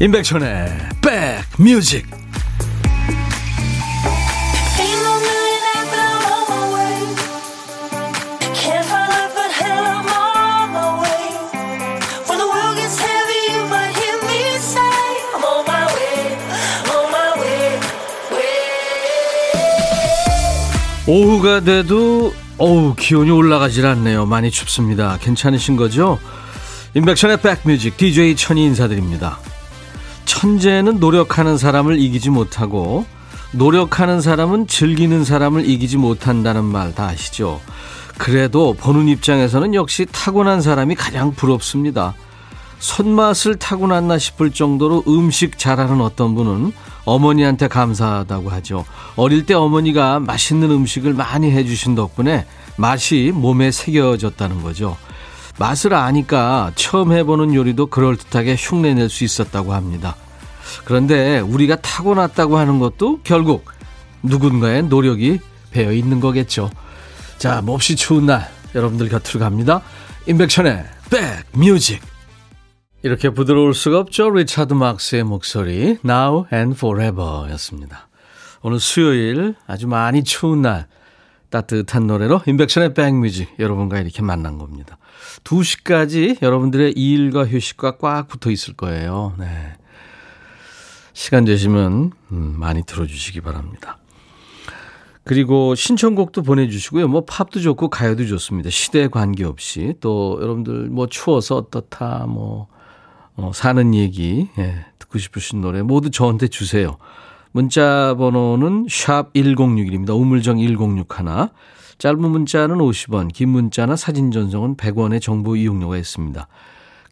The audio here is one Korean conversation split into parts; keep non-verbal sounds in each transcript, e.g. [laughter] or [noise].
임백천의 백뮤직. 오후가 돼도 어우 기온이 올라가질 않네요. 많이 춥습니다. 괜찮으신 거죠? 임백천의 백뮤직 DJ 천이 인사드립니다 천재는 노력하는 사람을 이기지 못하고 노력하는 사람은 즐기는 사람을 이기지 못한다는 말 다 아시죠? 그래도 보는 입장에서는 역시 타고난 사람이 가장 부럽습니다. 손맛을 타고났나 싶을 정도로 음식 잘하는 어떤 분은 어머니한테 감사하다고 하죠. 어릴 때 어머니가 맛있는 음식을 많이 해주신 덕분에 맛이 몸에 새겨졌다는 거죠. 맛을 아니까 처음 해보는 요리도 그럴듯하게 흉내낼 수 있었다고 합니다. 그런데 우리가 타고났다고 하는 것도 결국 누군가의 노력이 배어 있는 거겠죠. 자, 몹시 추운 날 여러분들 곁으로 갑니다. 임백천의 백뮤직 이렇게 부드러울 수가 없죠. 리차드 막스의 목소리 Now and Forever 였습니다. 오늘 수요일 아주 많이 추운 날 따뜻한 노래로 임백천의 백뮤직 여러분과 이렇게 만난 겁니다. 2시까지 여러분들의 일과 휴식과 꽉 붙어 있을 거예요. 네. 시간 되시면 음, 많이 들어주시기 바랍니다. 그리고 신청곡도 보내주시고요. 뭐 팝도 좋고 가요도 좋습니다. 시대에 관계없이 또 여러분들 뭐 추워서 어떻다 뭐 어, 사는 얘기 예, 듣고 싶으신 노래 모두 저한테 주세요. 문자 번호는 샵 1061입니다. 우물정 1061. 짧은 문자는 50원, 긴 문자나 사진 전송은 100원의 정보 이용료가 있습니다.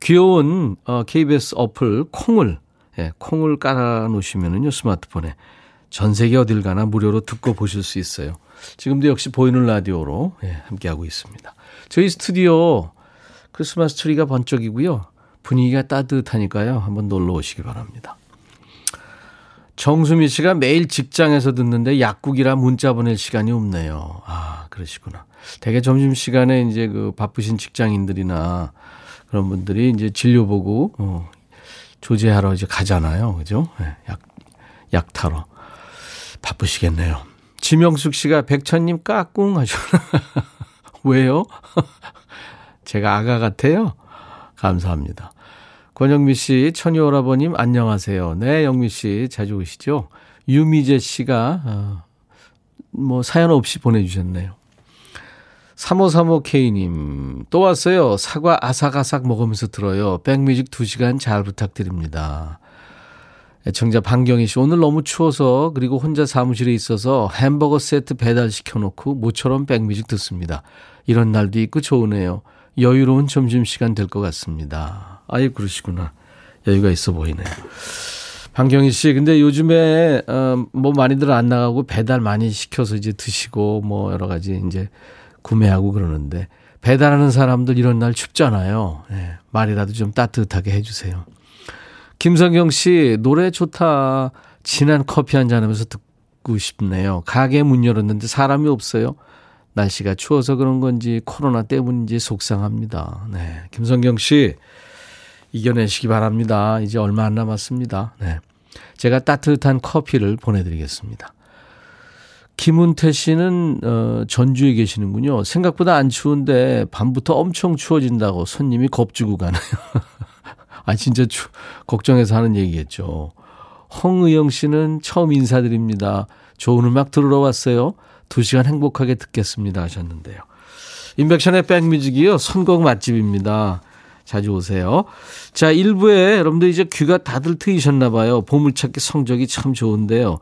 귀여운 어, KBS 어플 콩을 예, 콩을 깔아 놓으시면은요, 스마트폰에 전 세계 어딜 가나 무료로 듣고 보실 수 있어요. 지금도 역시 보이는 라디오로 예, 함께 하고 있습니다. 저희 스튜디오 크리스마스 트리가 번쩍이고요. 분위기가 따뜻하니까요. 한번 놀러 오시기 바랍니다. 정수미 씨가 매일 직장에서 듣는데 약국이라 문자 보낼 시간이 없네요. 아, 그러시구나. 대개 점심시간에 이제 그 바쁘신 직장인들이나 그런 분들이 이제 진료 보고, 어, 조제하러 이제 가잖아요. 그죠? 네, 약, 약 타러. 바쁘시겠네요. 지명숙 씨가 백천님 까꿍 하셨나? [laughs] 왜요? [laughs] 제가 아가 같아요? 감사합니다. 권영미 씨, 천희 오라버님 안녕하세요. 네, 영미 씨 자주 오시죠? 유미재 씨가 어, 뭐 사연 없이 보내주셨네요. 3535K님, 또 왔어요. 사과 아삭아삭 먹으면서 들어요. 백뮤직 2시간 잘 부탁드립니다. 애청자 방경희 씨, 오늘 너무 추워서, 그리고 혼자 사무실에 있어서 햄버거 세트 배달시켜놓고 모처럼 백뮤직 듣습니다. 이런 날도 있고 좋으네요. 여유로운 점심시간 될 것 같습니다. 아예 그러시구나. 여유가 있어 보이네요. 방경희 씨, 근데 요즘에, 어, 뭐 많이들 안 나가고 배달 많이 시켜서 이제 드시고, 뭐 여러 가지 이제 구매하고 그러는데 배달하는 사람들 이런 날 춥잖아요. 네, 말이라도 좀 따뜻하게 해주세요. 김성경 씨 노래 좋다. 진한 커피 한 잔 하면서 듣고 싶네요. 가게 문 열었는데 사람이 없어요. 날씨가 추워서 그런 건지 코로나 때문인지 속상합니다. 네, 김성경 씨 이겨내시기 바랍니다. 이제 얼마 안 남았습니다. 네. 제가 따뜻한 커피를 보내드리겠습니다. 김은태 씨는 어, 전주에 계시는군요. 생각보다 안 추운데 밤부터 엄청 추워진다고 손님이 겁주고 가네요. [laughs] 아 진짜 추, 걱정해서 하는 얘기겠죠. 홍의영 씨는 처음 인사드립니다. 좋은 음악 들으러 왔어요. 두 시간 행복하게 듣겠습니다 하셨는데요. 인백션의 백뮤직이요. 선곡 맛집입니다. 자주 오세요. 자, 1부에 여러분들 이제 귀가 다들 트이셨나 봐요. 보물찾기 성적이 참 좋은데요.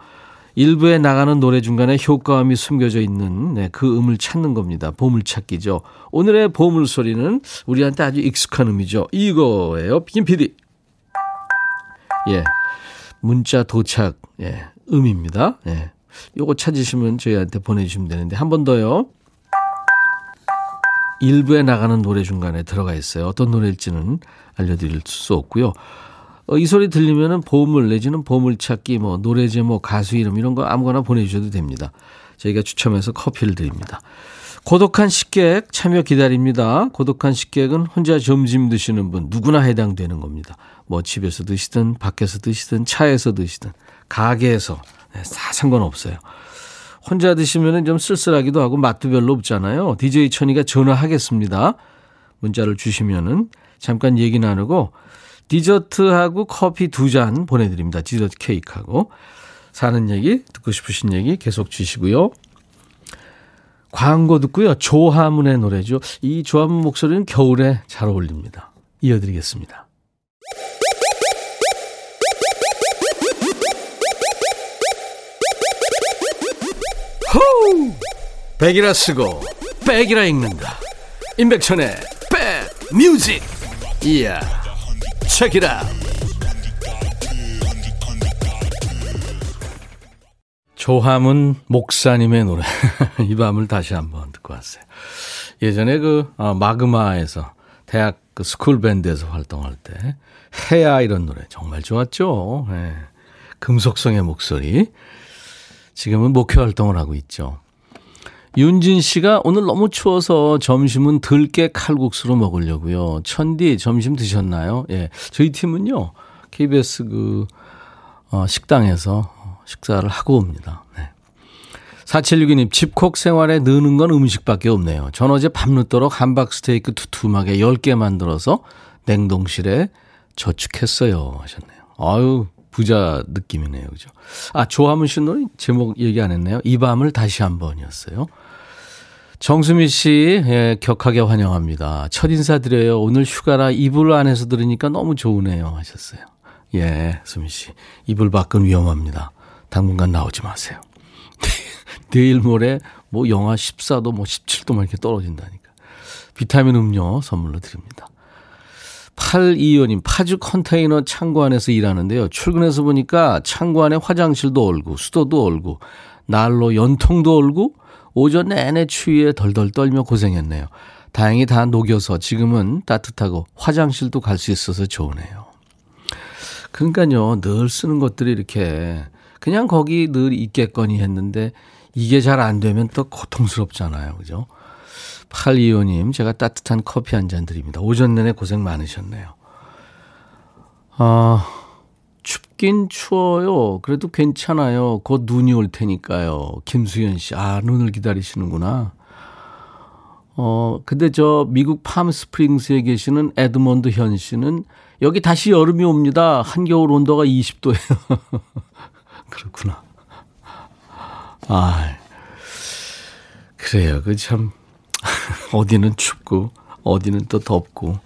일부에 나가는 노래 중간에 효과음이 숨겨져 있는 네, 그 음을 찾는 겁니다. 보물찾기죠. 오늘의 보물 소리는 우리한테 아주 익숙한 음이죠. 이거예요. 김 PD. 예. 문자 도착 예. 음입니다. 예. 요거 찾으시면 저희한테 보내주시면 되는데 한 번 더요. 일부에 나가는 노래 중간에 들어가 있어요. 어떤 노래일지는 알려드릴 수 없고요. 어, 이 소리 들리면은 보물 내지는 보물찾기 뭐 노래 제목 가수 이름 이런 거 아무거나 보내주셔도 됩니다. 저희가 추첨해서 커피를 드립니다. 고독한 식객 참여 기다립니다. 고독한 식객은 혼자 점심 드시는 분 누구나 해당되는 겁니다. 뭐 집에서 드시든 밖에서 드시든 차에서 드시든 가게에서 네, 다 상관없어요. 혼자 드시면 좀 쓸쓸하기도 하고 맛도 별로 없잖아요. DJ 천이가 전화하겠습니다. 문자를 주시면은 잠깐 얘기 나누고 디저트하고 커피 두 잔 보내드립니다. 디저트 케이크하고 사는 얘기 듣고 싶으신 얘기 계속 주시고요. 광고 듣고요. 조하문의 노래죠. 이 조하문 목소리는 겨울에 잘 어울립니다. 이어드리겠습니다. 호우! 백이라 쓰고 백이라 읽는다. 임백천의 백 뮤직. 이야. 체키라. 조함은 목사님의 노래. [laughs] 이 밤을 다시 한번 듣고 왔어요. 예전에 그 어, 마그마에서 대학 그 스쿨 밴드에서 활동할 때 해야 이런 노래 정말 좋았죠. 네. 금속성의 목소리. 지금은 목회 활동을 하고 있죠. 윤진 씨가 오늘 너무 추워서 점심은 들깨 칼국수로 먹으려고요. 천디 점심 드셨나요? 예. 저희 팀은요. KBS 그 어, 식당에서 식사를 하고 옵니다. 네. 4762님, 집콕 생활에 느는 건 음식밖에 없네요. 전 어제 밤늦도록 함박 스테이크 두툼하게 10개 만들어서 냉동실에 저축했어요. 하셨네요. 아유, 부자 느낌이네요. 그죠? 아, 조하문 씨 노래 제목 얘기 안 했네요. 이 밤을 다시 한 번이었어요. 정수미 씨, 예, 격하게 환영합니다. 첫 인사드려요. 오늘 휴가라 이불 안에서 들으니까 너무 좋으네요. 하셨어요. 예, 수미 씨. 이불 밖은 위험합니다. 당분간 나오지 마세요. [laughs] 내일 모레 뭐 영하 14도 뭐 17도 만 이렇게 떨어진다니까. 비타민 음료 선물로 드립니다. 825님, 파주 컨테이너 창고 안에서 일하는데요. 출근해서 보니까 창고 안에 화장실도 얼고, 수도도 얼고, 날로 연통도 얼고, 오전 내내 추위에 덜덜 떨며 고생했네요. 다행히 다 녹여서 지금은 따뜻하고 화장실도 갈 수 있어서 좋으네요. 그러니까요, 늘 쓰는 것들이 이렇게 그냥 거기 늘 있겠거니 했는데 이게 잘 안 되면 또 고통스럽잖아요. 그죠? 825님, 제가 따뜻한 커피 한 잔 드립니다. 오전 내내 고생 많으셨네요. 아, 춥긴 추워요. 그래도 괜찮아요. 곧 눈이 올 테니까요. 김수현 씨, 아, 눈을 기다리시는구나. 어, 근데 저 미국 팜스프링스에 계시는 에드먼드 현 씨는 여기 다시 여름이 옵니다. 한겨울 온도가 20도예요. [laughs] 그렇구나. 아, 그래요. 그 참, [laughs] 어디는 춥고, 어디는 또 덥고.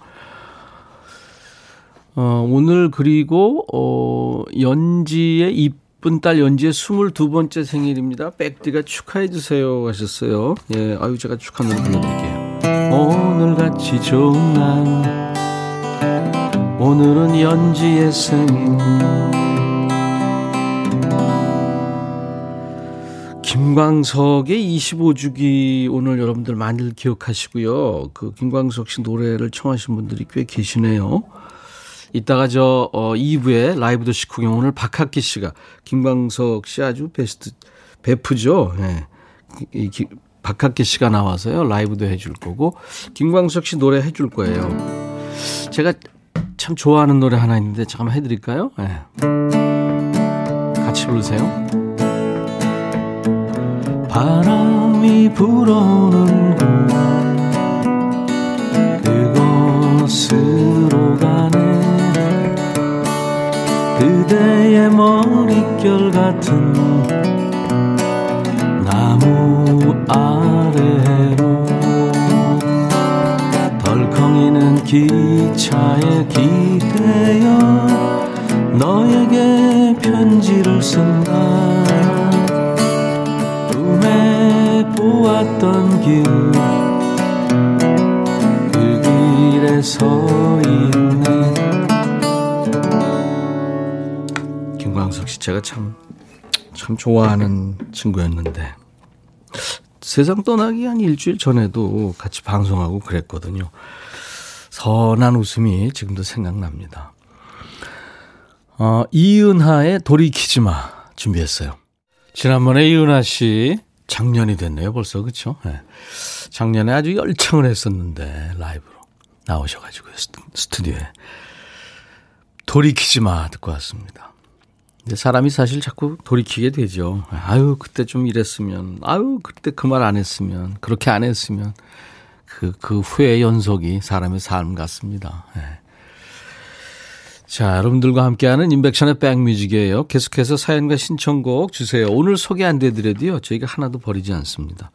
어, 오늘 그리고, 어, 연지의 이쁜 딸 연지의 22번째 생일입니다. 백디가 축하해 주세요. 하셨어요. 예, 아유, 제가 축하 노래 불러드릴게요. 오늘같이 좋은 날, 오늘은 연지의 생일. 김광석의 25주기 오늘 여러분들 많이 기억하시고요. 그 김광석 씨 노래를 청하신 분들이 꽤 계시네요. 이따가 저 어, 2부에 라이브 더 식후경 오늘 박학기 씨가 김광석 씨 아주 베스트 베프죠. 예. 이, 이, 박학기 씨가 나와서요. 라이브도 해줄 거고 김광석 씨 노래 해줄 거예요. 제가 참 좋아하는 노래 하나 있는데 잠깐만 해드릴까요? 예. 같이 부르세요. 바람이 불어오는 곳그 머릿결 같은 나무 아래로 덜컹이는 기차에 기대어 너에게 편지를 쓴다. 꿈에 보았던 길 그 길에 서 있네 제가 참 참 좋아하는 친구였는데 세상 떠나기 한 일주일 전에도 같이 방송하고 그랬거든요. 선한 웃음이 지금도 생각납니다. 어, 이은하의 돌이키지 마 준비했어요. 지난번에 이은하 씨 작년이 됐네요, 벌써. 그렇죠? 네. 작년에 아주 열창을 했었는데 라이브로 나오셔가지고 스튜디오에 돌이키지 마 듣고 왔습니다. 사람이 사실 자꾸 돌이키게 되죠. 아유 그때 좀 이랬으면, 아유 그때 그 말 안 했으면, 그렇게 안 했으면 그, 그 후의 연속이 사람의 삶 같습니다. 네. 자, 여러분들과 함께하는 인백션의 백뮤직이에요. 계속해서 사연과 신청곡 주세요. 오늘 소개 안 되더라도요. 저희가 하나도 버리지 않습니다.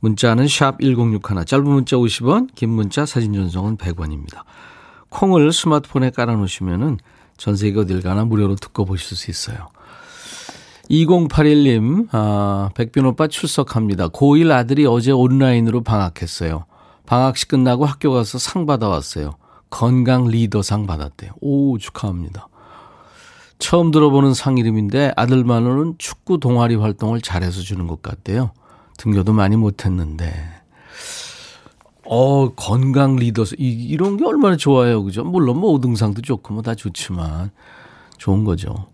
문자는 샵 1061, 짧은 문자 50원, 긴 문자 사진 전송은 100원입니다. 콩을 스마트폰에 깔아놓으시면은 전 세계 어딜 가나 무료로 듣고 보실 수 있어요. 2081님, 아, 백빈 오빠 출석합니다. 고1 아들이 어제 온라인으로 방학했어요. 방학식 끝나고 학교 가서 상 받아왔어요. 건강 리더상 받았대요. 오, 축하합니다. 처음 들어보는 상 이름인데 아들만으로는 축구 동아리 활동을 잘해서 주는 것 같대요. 등교도 많이 못했는데. 어, 건강 리더스. 이, 이런 게 얼마나 좋아요. 그죠? 물론 뭐 5등상도 좋고 뭐 다 좋지만 좋은 거죠.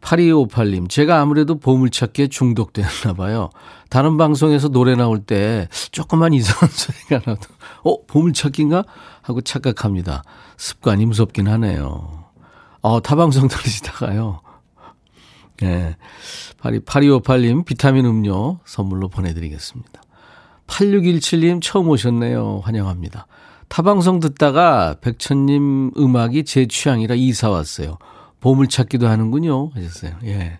8258님, 제가 아무래도 보물찾기에 중독되었나 봐요. 다른 방송에서 노래 나올 때 조금만 이상한 [laughs] 소리가 나도, 어, 보물찾기인가? 하고 착각합니다. 습관이 무섭긴 하네요. 어, 타방송 들으시다가요. 네. 8258님, 비타민 음료 선물로 보내드리겠습니다. 8617님, 처음 오셨네요. 환영합니다. 타방송 듣다가 백천님 음악이 제 취향이라 이사 왔어요. 보물 찾기도 하는군요. 하셨어요. 예.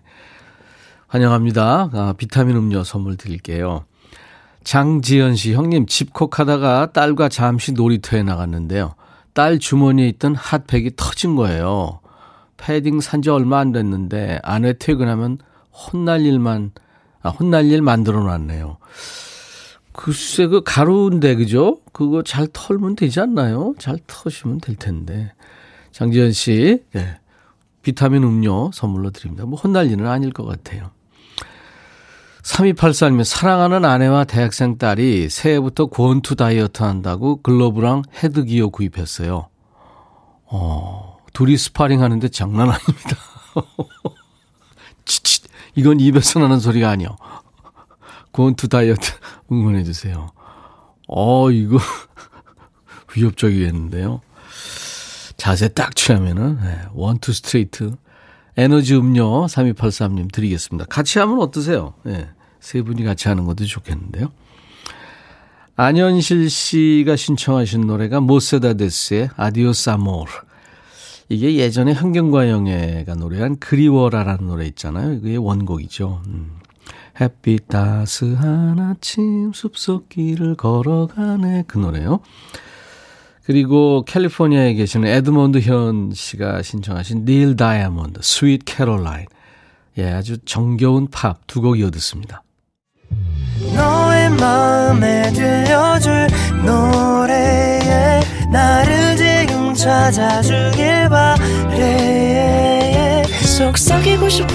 환영합니다. 아, 비타민 음료 선물 드릴게요. 장지연 씨, 형님, 집콕 하다가 딸과 잠시 놀이터에 나갔는데요. 딸 주머니에 있던 핫팩이 터진 거예요. 패딩 산 지 얼마 안 됐는데 아내 퇴근하면 혼날 일만, 아, 혼날 일 만들어 놨네요. 글쎄, 그 가루인데, 그죠? 그거 잘 털면 되지 않나요? 잘 터시면 될 텐데. 장지연 씨, 네. 비타민 음료 선물로 드립니다. 뭐 혼날 일은 아닐 것 같아요. 3284님, 사랑하는 아내와 대학생 딸이 새해부터 권투 다이어트 한다고 글러브랑 헤드기어 구입했어요. 어, 둘이 스파링 하는데 장난 아닙니다. [laughs] 치치, 이건 입에서 나는 소리가 아니요. 권투 다이어트 응원해 주세요. 어, 이거 [laughs] 위협적이겠는데요. 자세 딱 취하면은, 네, 원투 스트레이트. 에너지 음료 3283님 드리겠습니다. 같이 하면 어떠세요? 네, 세 분이 같이 하는 것도 좋겠는데요. 안현실 씨가 신청하신 노래가 모세다데스의 Adios Amor. 이게 예전에 현경과 영애가 노래한 그리워라라는 노래 있잖아요. 이게 원곡이죠. 음. 햇빛 따스한 아침 숲속 길을 걸어가네 그 노래요. 그리고 캘리포니아에 계시는 에드먼드 현 씨가 신청하신 닐 다이아몬드, Sweet Caroline. 예, 아주 정겨운 팝 두 곡 이어 듣습니다. 너의 마음에 들려줄 노래에 나를 지금 찾아주길 바래 속삭이고 싶어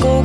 꼭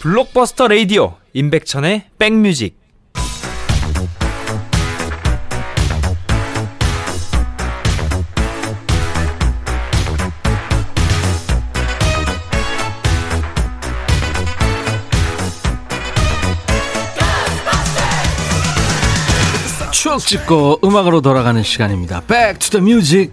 블록버스터 레이디오 임백천의 백뮤직 추억 찍고 음악으로 돌아가는 시간입니다. Back to the music.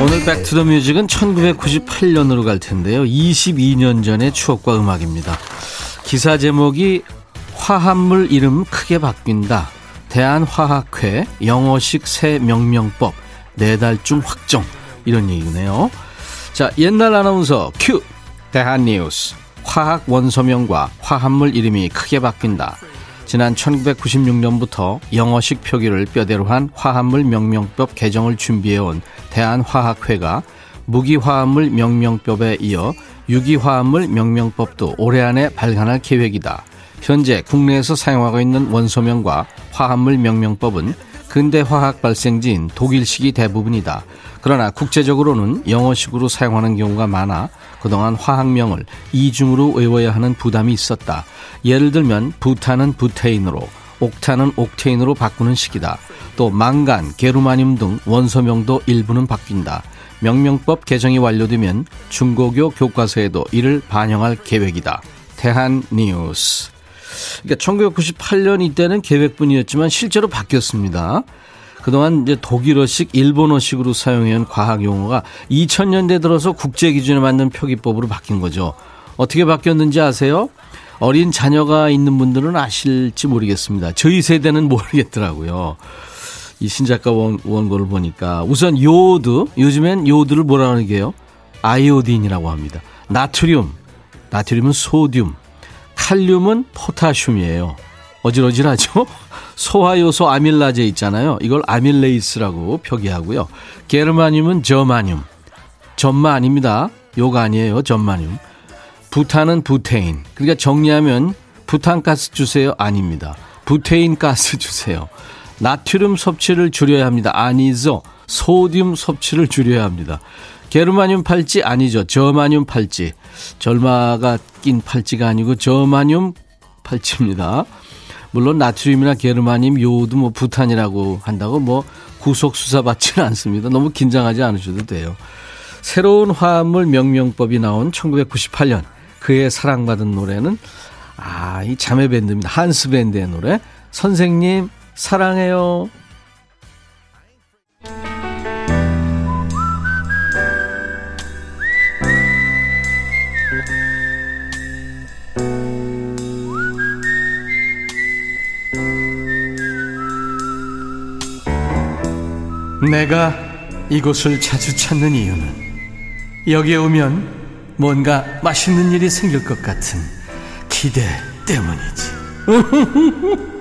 오늘 music은 1998년으로 갈 텐데요. 22년 전의 추억과 음악입니다. 기사 제목이 화합물 이름 크게 바뀐다. 대한화학회 영어식 새 명명법 네달중 확정 이런 얘기네요. 자 옛날 아나운서 큐 대한뉴스 화학 원소명과 화합물 이름이 크게 바뀐다. 지난 1996년부터 영어식 표기를 뼈대로 한 화합물 명명법 개정을 준비해온 대한화학회가 무기화합물 명명법에 이어 유기화합물 명명법도 올해 안에 발간할 계획이다. 현재 국내에서 사용하고 있는 원소명과 화합물 명명법은 근대 화학 발생지인 독일식이 대부분이다. 그러나 국제적으로는 영어식으로 사용하는 경우가 많아 그동안 화학명을 이중으로 외워야 하는 부담이 있었다. 예를 들면 부탄은 부테인으로, 옥탄은 옥테인으로 바꾸는 식이다. 또 망간, 게르마늄 등 원소명도 일부는 바뀐다. 명명법 개정이 완료되면 중고교 교과서에도 이를 반영할 계획이다. 대한 뉴스. 그러니까 1998년 이때는 계획뿐이었지만 실제로 바뀌었습니다. 그동안 이제 독일어식, 일본어식으로 사용해온 과학 용어가 2000년대 들어서 국제 기준에 맞는 표기법으로 바뀐 거죠. 어떻게 바뀌었는지 아세요? 어린 자녀가 있는 분들은 아실지 모르겠습니다. 저희 세대는 모르겠더라고요. 이 신작가 원, 원고를 보니까 우선 요오드, 요즘엔 요오드를 뭐라 하는 게요? 아이오딘이라고 합니다. 나트륨, 나트륨은 소듐, 칼륨은 포타슘이에요. 어질어질하죠? [laughs] 소화요소 아밀라제 있잖아요. 이걸 아밀레이스라고 표기하고요. 게르마늄은 저마늄. 전마 아닙니다. 요가 아니에요. 전마늄. 부탄은 부테인. 그러니까 정리하면 부탄가스 주세요. 아닙니다. 부테인 가스 주세요. 나트륨 섭취를 줄여야 합니다. 아니죠. 소듐 섭취를 줄여야 합니다. 게르마늄 팔찌 아니죠. 저마늄 팔찌. 절마가 낀 팔찌가 아니고 저마늄 팔찌입니다. 물론 나트륨이나 게르마늄, 요오드, 뭐 부탄이라고 한다고 뭐 구속 수사 받지는 않습니다. 너무 긴장하지 않으셔도 돼요. 새로운 화합물 명명법이 나온 1998년 그의 사랑받은 노래는 아, 이 자매 밴드입니다. 한스 밴드의 노래. 선생님 사랑해요. 내가 이곳을 자주 찾는 이유는 여기에 오면 뭔가 맛있는 일이 생길 것 같은 기대 때문이지. [laughs]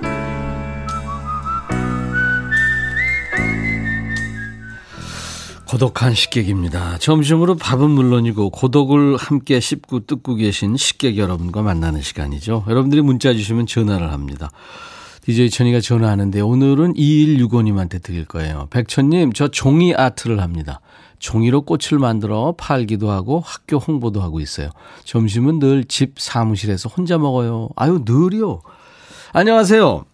고독한 식객입니다. 점심으로 밥은 물론이고 고독을 함께 씹고 뜯고 계신 식객 여러분과 만나는 시간이죠. 여러분들이 문자 주시면 전화를 합니다. DJ 천이가 전화하는데 오늘은 2165님한테 드릴 거예요. 백천님, 저 종이 아트를 합니다. 종이로 꽃을 만들어 팔기도 하고 학교 홍보도 하고 있어요. 점심은 늘 집 사무실에서 혼자 먹어요. 아유, 늘이요. 안녕하세요.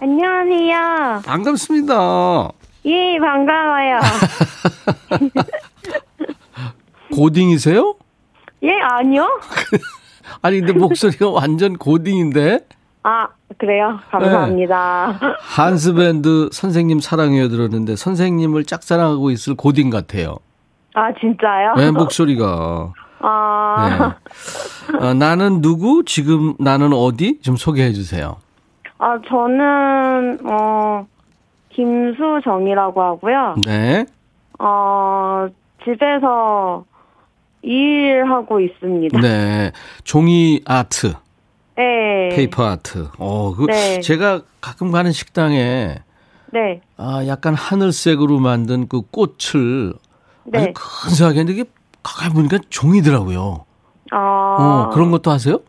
안녕하세요. 반갑습니다. 예, 반가워요. [laughs] 고딩이세요? 예, 아니요? [laughs] 아니, 근데 목소리가 완전 고딩인데? 아, 그래요? 감사합니다. 네. [laughs] 한스밴드 선생님 사랑해요 들었는데 선생님을 짝사랑하고 있을 고딩 같아요. 아, 진짜요? 네, 목소리가. 아, 네. 아, 나는 누구? 지금 나는 어디? 좀 소개해 주세요. 아, 저는, 어, 김수정이라고 하고요. 네. 어, 집에서 일하고 있습니다. 네. 종이 아트, 네. paper art. 어, 그 네. 제가 가끔 가는 식당에 네. 아, 약간 하늘색으로 만든 그 꽃을 아주 네. 근사하게 했는데 이게 가까이 보니까 종이더라고요. 아, 어, 그런 것도 하세요?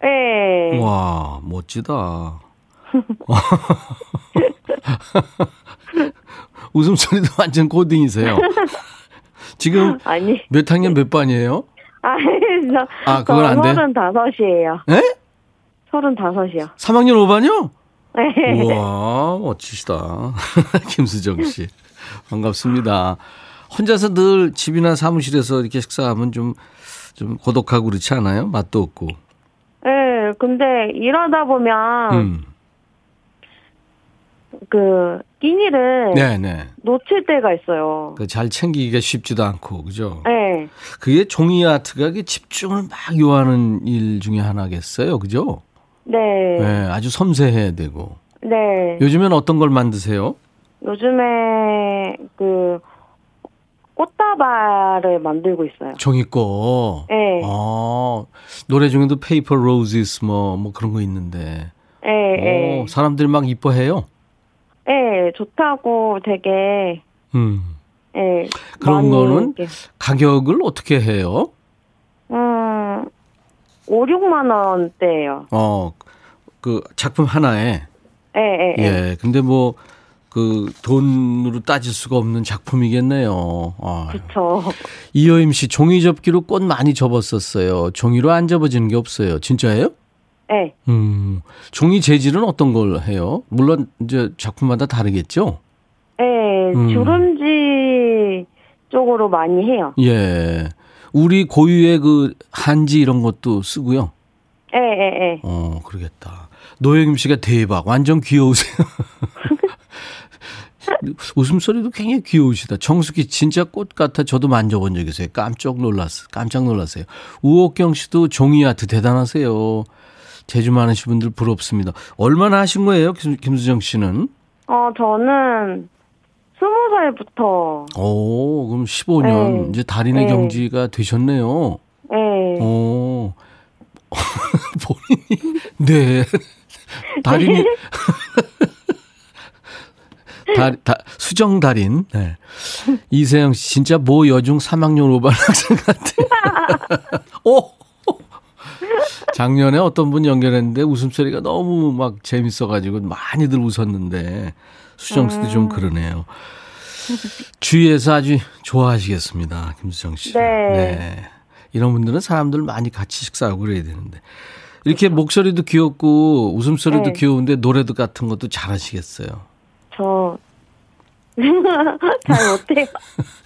네. 와, 멋지다. [laughs] 웃음소리도 완전 고딩이세요. 지금 [laughs] 아니, 몇 학년 몇 반이에요? 아니, 저, 아, 그건 안 돼? 서른 다섯이에요. 예? 서른 다섯이요. 3학년 5반이요? 네. 우와, 멋지시다. [laughs] 김수정 씨. 반갑습니다. 혼자서 늘 집이나 사무실에서 이렇게 식사하면 좀, 좀 고독하고 그렇지 않아요? 맛도 없고. 네, 근데 일하다 보면 음. 그 끼니를 네네. 놓칠 때가 있어요. 그 잘 챙기기가 쉽지도 않고, 그죠? 네, 그게 종이 아트가 집중을 막 요하는 일 중에 하나겠어요. 그죠? 네, 네, 아주 섬세해야 되고. 네. 요즘엔 어떤 걸 만드세요? 요즘에 그 꽃다발을 만들고 있어요. 종이 거. 네. 아, 노래 중에도 Paper Roses 뭐, 뭐 그런 거 있는데. 네, 네. 오, 사람들이 막 이뻐해요. 네, 좋다고 되게 음. 네, 그런 거는 이렇게, 가격을 어떻게 해요? 음, 5, 6만 원대예요. 어, 그 작품 하나에 예, 예, 예. 예. 근데 뭐 그 돈으로 따질 수가 없는 작품이겠네요. 아. 그쵸. 이효임 씨 종이 접기로 꽃 많이 접었었어요. 종이로 안 접어지는 게 없어요. 진짜예요? 예. 음. 종이 재질은 어떤 걸 해요? 물론 이제 작품마다 다르겠죠? 예, 음. 주름지 쪽으로 많이 해요. 예. 우리 고유의 그 한지 이런 것도 쓰고요. 예, 예, 예. 어, 그러겠다. 노영임 씨가 대박. 완전 귀여우세요. [laughs] 웃음소리도 굉장히 귀여우시다. 정숙이 진짜 꽃 같아. 저도 만져본 적 있어요. 깜짝 놀랐어. 깜짝 놀랐어요. 우옥경 씨도 종이 아트 대단하세요. 재주 많으신 분들 부럽습니다. 얼마나 하신 거예요, 김, 김수정 씨는? 어, 저는 스무 살부터, 오, 그럼 15년 네. 이제 달인의 네. 경지가 되셨네요. 예. 오. [laughs] 본인이 네. [laughs] 달인이 [laughs] 달, 다, 수정 달인. 네. 이세영 씨 진짜 모 여중 3학년 5반 학생 같아. 오. 작년에 어떤 분 연결했는데 웃음소리가 너무 막 재밌어가지고 많이들 웃었는데 수정 씨도 좀 그러네요. 주위에서 아주 좋아하시겠습니다, 김수정 씨. 네. 이런 분들은 사람들 많이 같이 식사하고 그래야 되는데. 이렇게 목소리도 귀엽고 웃음소리도 네. 귀여운데 노래도 같은 것도 잘하시겠어요. 저, [laughs] 잘 못해요.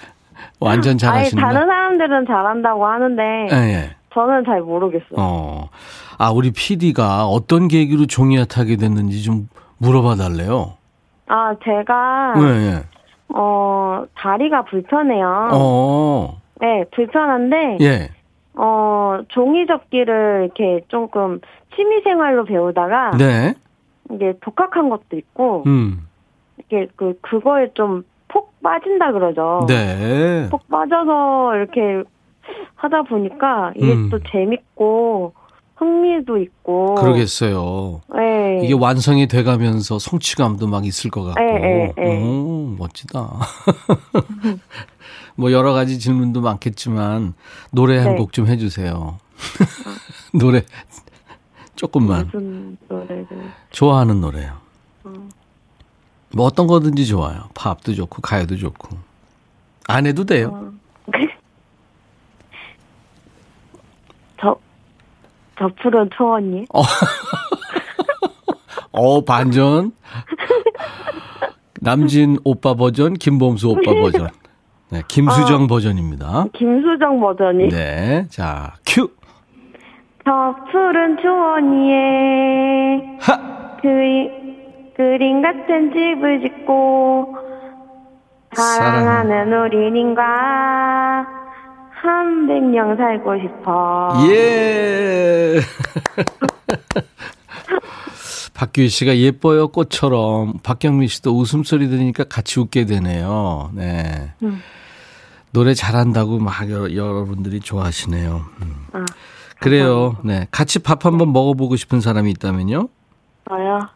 [laughs] 완전 잘하신다. 다른 사람들은 잘한다고 하는데, 예, 예. 저는 잘 모르겠어요. 어. 아, 우리 PD가 어떤 계기로 종이앗 하게 됐는지 좀 물어봐 달래요. 아, 제가, 예, 예. 어, 다리가 불편해요. 어. 네, 불편한데, 예. 어, 종이 접기를 이렇게 조금 취미 생활로 배우다가, 네. 이게 독학한 것도 있고, 음. 이게 그, 그거에 좀 폭 빠진다 그러죠. 네. 폭 빠져서 이렇게 하다 보니까 이게 음. 또 재밌고, 흥미도 있고. 그러겠어요. 네. 이게 완성이 돼가면서 성취감도 막 있을 것 같고. 예, 예, 예. 오, 멋지다. [laughs] 뭐 여러 가지 질문도 많겠지만 노래 한 네. 곡좀 해주세요. [laughs] 노래 조금만 무슨 노래를. 좋아하는 노래요. 음. 뭐 어떤 거든지 좋아요. 팝도 좋고 가요도 좋고 안 해도 돼요. 어. 저, 저 푸른 초원이. 어 반전. 남진 오빠 버전, 김범수 오빠 버전. 네, 김수정 버전입니다. 김수정 버전이. 네, 자 큐. 저 푸른 초원 위에 하. 그리, 그림 같은 집을 짓고 사랑하는 우리님과 한백년 살고 싶어. 예. [laughs] 박규희 씨가 예뻐요 꽃처럼 박경민 씨도 웃음소리 들으니까 같이 웃게 되네요. 네. 음. 노래 잘한다고 막 여러, 여러분들이 좋아하시네요. 음. 아, 그래요. 네. 같이 밥 한번 먹어보고 싶은 사람이 있다면요? 저요?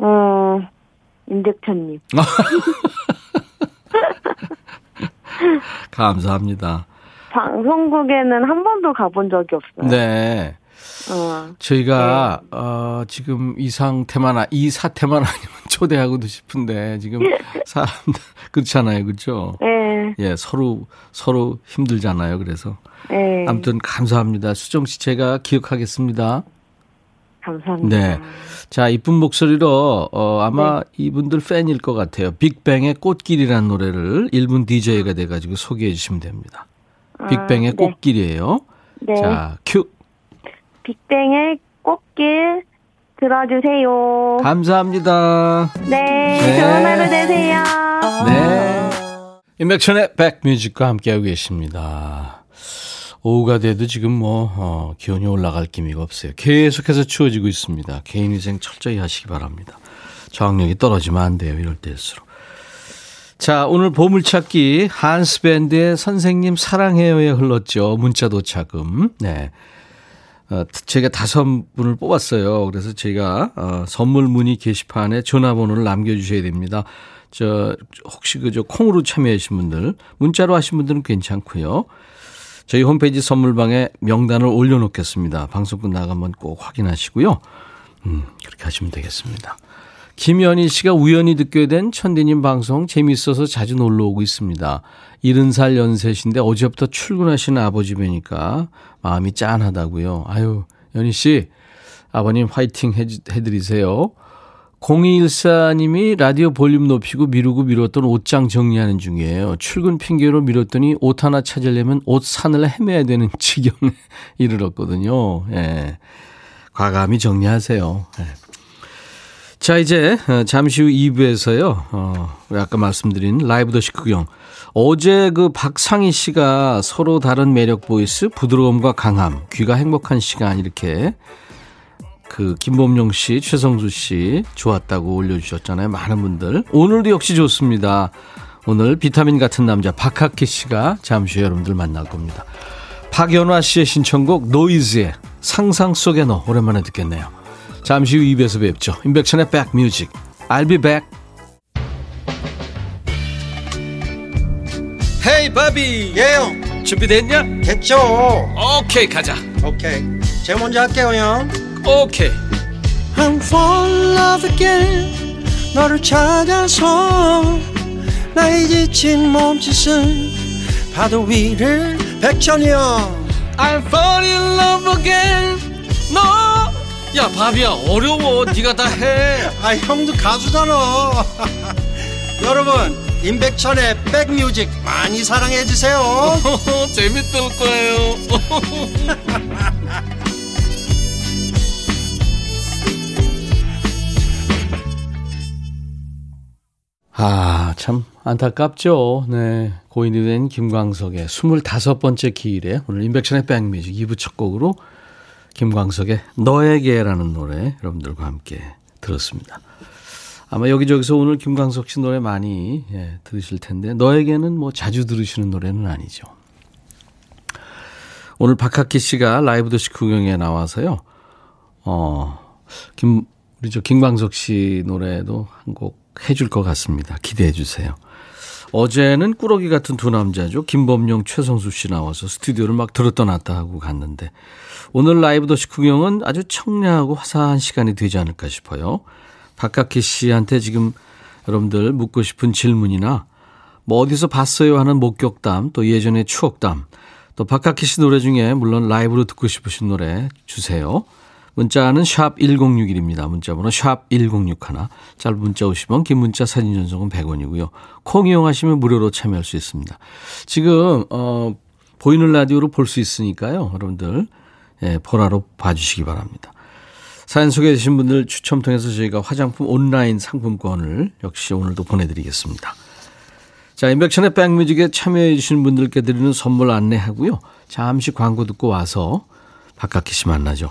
음, 임백천님. [laughs] 감사합니다. 방송국에는 한 번도 가본 적이 없어요. 네. 어, 저희가 어, 지금 이 상태만 아- 이 사태만 [laughs] 아니면 초대하고도 싶은데 지금 [laughs] 사람들 그렇잖아요, 그렇죠? 예, 예, 서로 서로 힘들잖아요. 그래서 예. 아무튼 감사합니다. 수정 씨 제가 기억하겠습니다. 감사합니다. 네. 자, 이쁜 목소리로 어 아마 이분들 팬일 것 같아요. 빅뱅의 꽃길이라는 노래를 1분 DJ가 돼 가지고 소개해 주시면 됩니다. 아, 빅뱅의 네. 꽃길이에요. 네. 자, 큐. 빅뱅의 꽃길 들어주세요. 감사합니다. 네, 네. 좋은 하루 되세요. 네. 임백천의 백뮤직과 함께하고 계십니다. 오후가 돼도 지금 뭐, 어, 기온이 올라갈 기미가 없어요. 계속해서 추워지고 있습니다. 개인위생 철저히 하시기 바랍니다. 저항력이 떨어지면 안 돼요. 이럴 때일수록. 자, 오늘 보물찾기 한스밴드의 선생님 사랑해요에 흘렀죠. 문자 도착음. 네. 어, 제가 다섯 분을 뽑았어요. 그래서 제가 어, 선물 문의 게시판에 전화번호를 남겨주셔야 됩니다. 저 혹시 그저 콩으로 참여하신 분들, 문자로 하신 분들은 괜찮고요. 저희 홈페이지 선물방에 명단을 올려놓겠습니다. 방송 끝나가면 꼭 확인하시고요. 음, 그렇게 하시면 되겠습니다. 김연희 씨가 우연히 듣게 된 천디님 방송 재미있어서 자주 놀러 오고 있습니다. 70살 연세신데 어제부터 출근하시는 아버지 뵈니까 마음이 짠하다고요. 아유, 연희 씨, 아버님 화이팅 해, 해드리세요. 0214님이 라디오 볼륨 높이고 미루고 미뤘던 옷장 정리하는 중이에요. 출근 핑계로 미뤘더니 옷 하나 찾으려면 옷 산을 헤매야 되는 [laughs] 지경에 이르렀거든요. 예. 과감히 정리하세요. 예. 자, 이제 어, 잠시 후 2부에서요. 어, 아까 말씀드린 라이브 더시 구경. 어제 그 박상희 씨가 서로 다른 매력 voice, 부드러움과 강함, 귀가 행복한 시간 이렇게 그 김범용 씨, 최성수 씨 좋았다고 올려 주셨잖아요. 많은 분들. 오늘도 역시 좋습니다. 오늘 비타민 같은 남자 박학기 씨가 잠시 후에 여러분들 만날 겁니다. 박연화 씨의 신청곡 노이즈의 상상 속의 너 오랜만에 듣겠네요. 잠시 후 2부에서 뵙죠. 임백천의 백뮤직. I'll be back. 헤이 바비. 예영. 준비됐냐? 됐죠. 오케이 가자. 오케이. 제가 먼저 할게요 형. 오케이. I'm fall in love again. 너를 찾아서 나의 지친 몸짓은 파도 위를 백천이 형. I'm fall in love again. 너 야 바비야. 어려워. 네가 다 해. 아 형도 가수잖아. [laughs] 여러분 임백천의 백뮤직 많이 사랑해 주세요. [laughs] 재밌을 거예요. [laughs] 아, 참 안타깝죠. 네. 고인이 된 김광석의 25번째 기일에 오늘 인백션의 백뮤직 2부 첫 곡으로 김광석의 너에게라는 노래 여러분들과 함께 들었습니다. 아마 여기저기서 오늘 김광석 씨 노래 많이 예, 들으실 텐데 너에게는 뭐 자주 들으시는 노래는 아니죠. 오늘 박학기 씨가 라이브 도시 구경에 나와서요. 어, 김 우리 저 김광석 씨 노래도 한 곡 해줄 것 같습니다. 기대해 주세요. 어제는 꾸러기 같은 두 남자죠. 김범용, 최성수 씨 나와서 스튜디오를 막 들었다 놨다 하고 갔는데 오늘 라이브 도시 구경은 아주 청량하고 화사한 시간이 되지 않을까 싶어요. 박학기 씨한테 지금 여러분들 묻고 싶은 질문이나 뭐 어디서 봤어요 하는 목격담 또 예전의 추억담 또 박학기 씨 노래 중에 물론 라이브로 듣고 싶으신 노래 주세요. 문자는 샵 1061입니다. 문자번호 샵 1061. 짧은 문자 오시면 긴 문자 사진 전송은 100원이고요. 콩 이용하시면 무료로 참여할 수 있습니다. 지금 어 보이는 라디오로 볼 수 있으니까요. 여러분들 예, 보라로 봐주시기 바랍니다. 사연 소개되신 분들 추첨 통해서 저희가 화장품 온라인 상품권을 역시 오늘도 보내드리겠습니다. 자, 임백천의 백뮤직에 참여해 주신 분들께 드리는 선물 안내하고요. 잠시 광고 듣고 와서 박학기 씨 만나죠.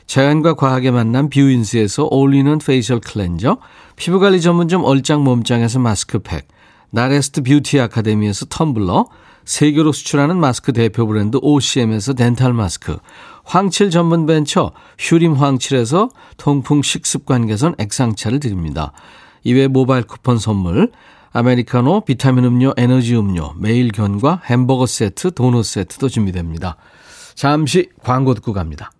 자연과 과학의 만남 뷰인스에서 어울리는 facial cleanser, 피부관리 전문점 얼짱 몸짱에서 마스크팩, 나레스트 뷰티 아카데미에서 텀블러, 세계로 수출하는 마스크 대표 브랜드 OCM에서 덴탈 마스크, 황칠 전문 벤처 휴림 황칠에서 통풍 식습관 개선 액상차를 드립니다. 이외 모바일 쿠폰 선물, 아메리카노, 비타민 음료, 에너지 음료, 매일 견과, 햄버거 세트, 도넛 세트도 준비됩니다. 잠시 광고 듣고 갑니다.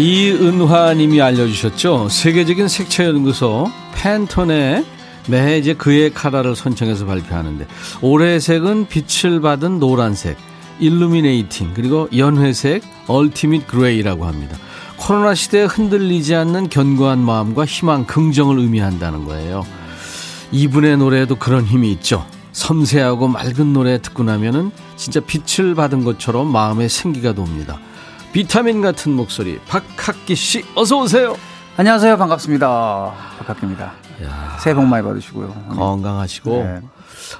이은화 님이 알려주셨죠. 세계적인 색채연구소 팬톤에 매해 이제 그의 카라를 선정해서 발표하는데 올해의 색은 빛을 받은 노란색, 일루미네이팅 그리고 연회색, 얼티밋 그레이라고 합니다. 코로나 시대에 흔들리지 않는 견고한 마음과 희망, 긍정을 의미한다는 거예요. 이분의 노래에도 그런 힘이 있죠. 섬세하고 맑은 노래 듣고 나면은 진짜 빛을 받은 것처럼 마음에 생기가 돕니다. 비타민 같은 목소리 박학기 씨 어서 오세요. 안녕하세요. 반갑습니다. 박학기입니다. 새해 복 많이 받으시고요. 건강하시고 네.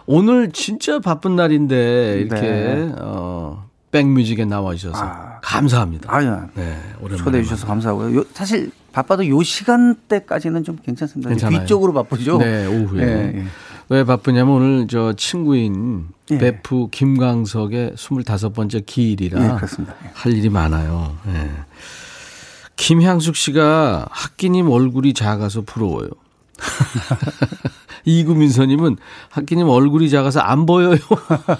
오늘 진짜 바쁜 날인데 이렇게 네. 어, 백뮤직에 나와 주셔서 아. 감사합니다. 아유, 네, 오랜만에 초대해 주셔서 감사하고요. 요, 사실 바빠도 요 시간대까지는 좀 괜찮습니다. 괜찮아요. 뒤쪽으로 바쁘죠. 네, 오후에. 예, 예. 왜 바쁘냐면 오늘 저 친구인 예. 베프 김광석의 25번째 기일이라 예. 예. 할 일이 많아요. 예. 김향숙 씨가 학기님 얼굴이 작아서 부러워요. [laughs] 이구민서님은 학기님 얼굴이 작아서 안 보여요.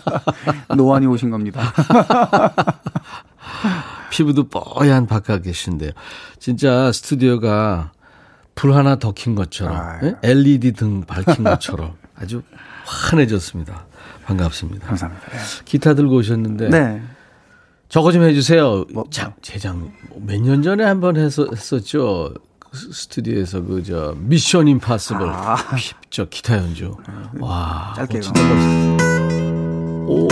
[laughs] 노안이 오신 겁니다. [laughs] 피부도 뽀얀 바깥 계신데요. 진짜 스튜디오가 불 하나 더 킨 것처럼 아유. 예? LED 등 밝힌 것처럼 아주 환해졌습니다. 반갑습니다. 감사합니다. 예. 기타 들고 오셨는데 네. 저거 좀 해주세요. 뭐, 장, 제장 몇 년 전에 한 번 했었, 했었죠. 그 스튜디오에서 그 저 미션 임파서블 아. 피- 저 기타 연주. 와, 짧게 어, 진짜 멋있어. 오.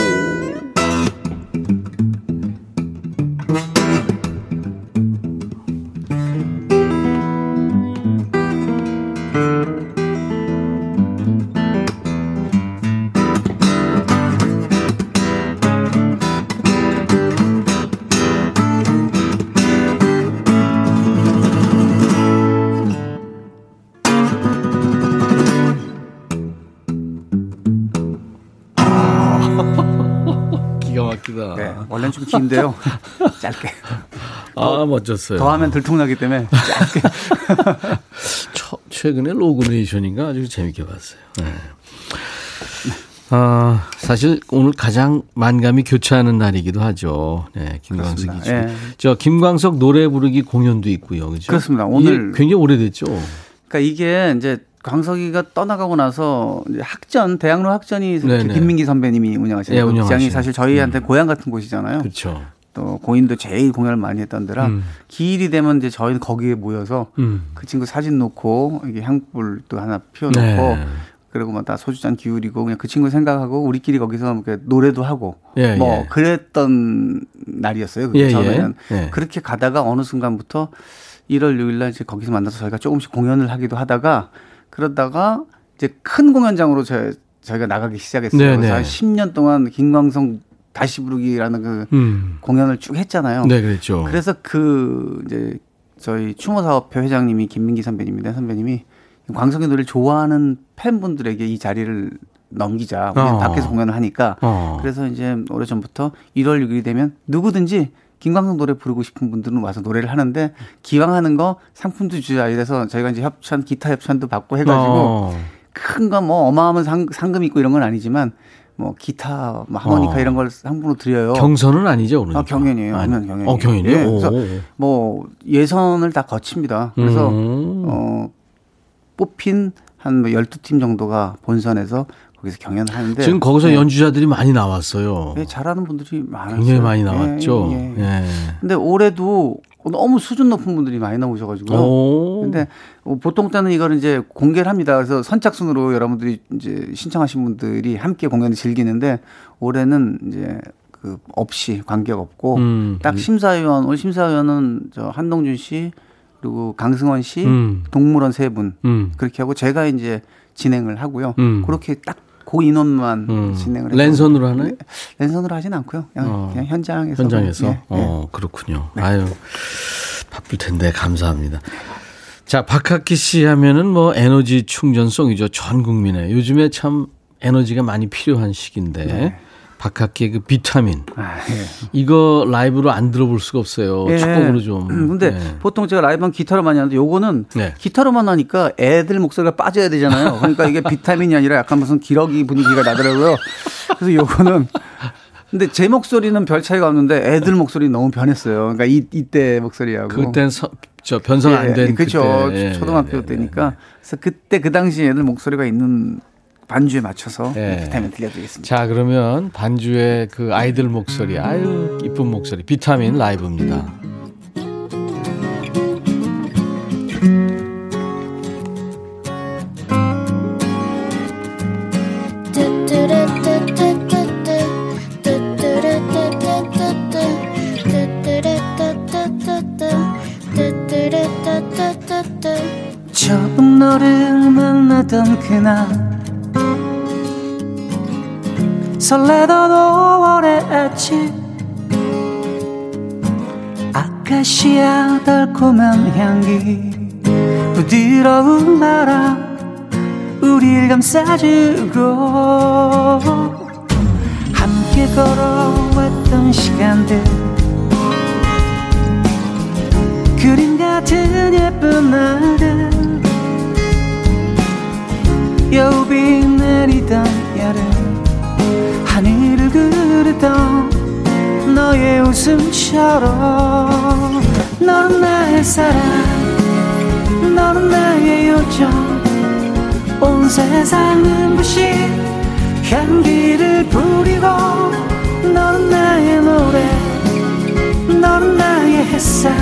원래는 좀 긴데요. 짧게. 아 멋졌어요. 더 하면 들통나기 때문에 짧게. [laughs] 처- 최근에 로그네이션인가 아주 재밌게 봤어요. 네. 아, 사실 오늘 가장 만감이 교차하는 날이기도 하죠. 네, 김광석이. 그렇습니다. 예. 저 김광석 노래 부르기 공연도 있고요. 그죠? 그렇습니다. 오늘- 굉장히 오래됐죠. 그러니까 이게 이제 광석이가 떠나가고 나서 학전 대학로 학전이 네네. 김민기 선배님이 운영하시는 예, 그. 극장이 사실 저희한테 고향 같은 곳이잖아요. 그렇죠. 또 고인도 제일 공연을 많이 했던 데라 음. 기일이 되면 이제 저희는 거기에 모여서 음. 그 친구 사진 놓고 이게 향불도 하나 피워놓고 네. 그리고 뭐다 소주잔 기울이고 그냥 그 친구 생각하고 우리끼리 거기서 이렇게 노래도 하고 예, 뭐 예. 그랬던 날이었어요. 그게 예, 예. 처음에는 예. 그렇게 가다가 어느 순간부터 1월 6일 날 이제 거기서 만나서 저희가 조금씩 공연을 하기도 하다가 그러다가 이제 큰 공연장으로 저, 저희가 나가기 시작했어요. 네, 그래서 네. 한 10년 동안 김광성 다시 부르기라는 그 음. 공연을 쭉 했잖아요. 네, 그랬죠. 그래서 그 이제 저희 추모 사업회 회장님이 김민기 선배님인데 선배님이 광석의 노래를 좋아하는 팬분들에게 이 자리를 넘기자. 우리는 어. 밖에서 공연을 하니까. 어. 그래서 이제 오래전부터 1월 6일이 되면 누구든지 김광석 노래 부르고 싶은 분들은 와서 노래를 하는데 기왕 하는 거 상품도 주자 이래서 저희가 이제 협찬 기타 협찬도 받고 해가지고 어. 큰거 뭐 어마어마한 상, 상금 있고 이런 건 아니지만 뭐 기타 뭐 하모니카 어. 이런 걸 상품으로 드려요. 경선은 아니죠, 오늘. 아, 경연이에요. 하면 경연이에요. 어, 경연이요? 예, 그래서 오. 뭐 예선을 다 거칩니다. 그래서 음. 어 뽑힌 한 12팀 정도가 본선에서 거기서 경연을 하는데 지금 거기서 예, 연주자들이 많이 나왔어요. 예, 잘하는 분들이 많았어요. 굉장히 많이 예, 나왔죠. 예, 예. 예. 근데 올해도 너무 수준 높은 분들이 많이 나오셔가지고요. 오. 근데 어, 보통 때는 이걸 이제 공개를 합니다. 그래서 선착순으로 여러분들이 이제 신청하신 분들이 함께 공연을 즐기는데 올해는 이제 그 없이 관계가 없고 음. 딱 심사위원 올 심사위원은 저 한동준 씨 그리고 강승원 씨 음. 동물원 세 분 음. 그렇게 하고 제가 이제 진행을 하고요. 음. 그렇게 딱 그 인원만 음. 진행을 해서 랜선으로 하나요? 랜선으로 하진 않고요. 그냥, 어. 그냥 현장에서 현장에서. 예, 예. 어, 그렇군요. 아유, 바쁠 텐데 감사합니다. 자, 박학기 씨 하면은 뭐 에너지 충전송이죠. 전 국민의. 요즘에 참 에너지가 많이 필요한 시기인데. 네. 박학기의 그 비타민. 아, 예. 이거 라이브로 안 들어볼 수가 없어요. 예. 축곡으로 좀. 음, 근데 네. 보통 제가 라이브는 기타로 많이 하는데 요거는 네. 기타로만 하니까 애들 목소리가 빠져야 되잖아요. 그러니까 이게 비타민이 아니라 약간 무슨 기러기 분위기가 나더라고요. 그래서 요거는 근데 제 목소리는 별 차이가 없는데 애들 목소리 너무 변했어요. 그러니까 이 이때 목소리하고 그땐 서, 저 변성 안된 그렇죠. 그때. 예, 초등학교 예, 예, 때니까 그래서 그때 그 당시 애들 목소리가 있는 반주에 맞춰서 네. 비타민 들려드리겠습니다. 자, 그러면 반주의 그 아이들 목소리, 아유, 이쁜 목소리, 비타민 라이브입니다. 처음 너를 만나던 그날 설레던 5월의 아침 아카시아 달콤한 향기 부드러운 바람 우릴 감싸주고 함께 걸어왔던 시간들. 그림 같은 예쁜 날들. 여우비 내리던 여름 그르던 너의 웃음처럼 너는 나의 사랑 너는 나의 요정. 온 세상 눈부신 향기를 부리고 너는 나의 노래 너는 나의 햇살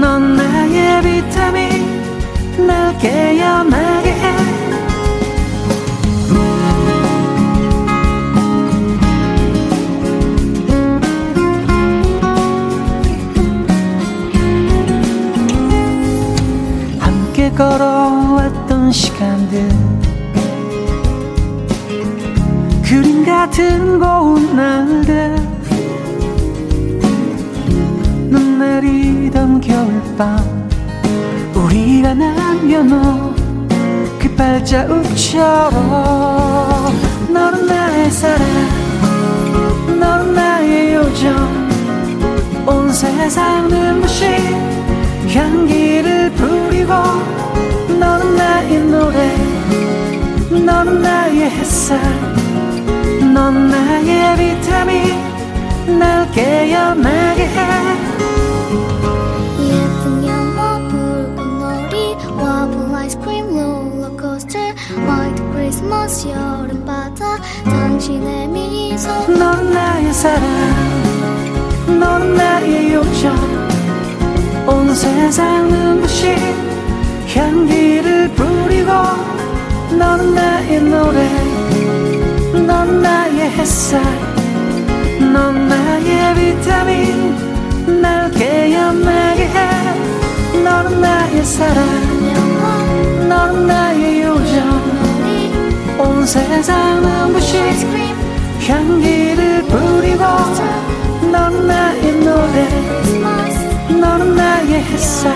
넌 나의 비타민. 날 깨어나게 해 걸어왔던 시간들. 그림 같은 고운 날들. 눈 내리던 겨울밤. 우리가 남겨놓은 그 발자국처럼 너는 나의 사랑 햇살 넌 나의 비타민 날 깨어나게 해. 예쁜 영화 불꽃놀이 와플 아이스크림 롤러코스터 화이트 크리스마스 여름바다 당신의 미소. 넌 나의 사랑 넌 나의 요정. 온 세상 눈부신 향기를 부리고 넌 나의 노래 넌 나의 햇살 넌 나의 비타민. 날 깨어나게 해. 너는 나의 사랑 너는 나의 요정. 온 세상 눈부신 향기를 부리고 넌 나의 노래 넌 나의 햇살.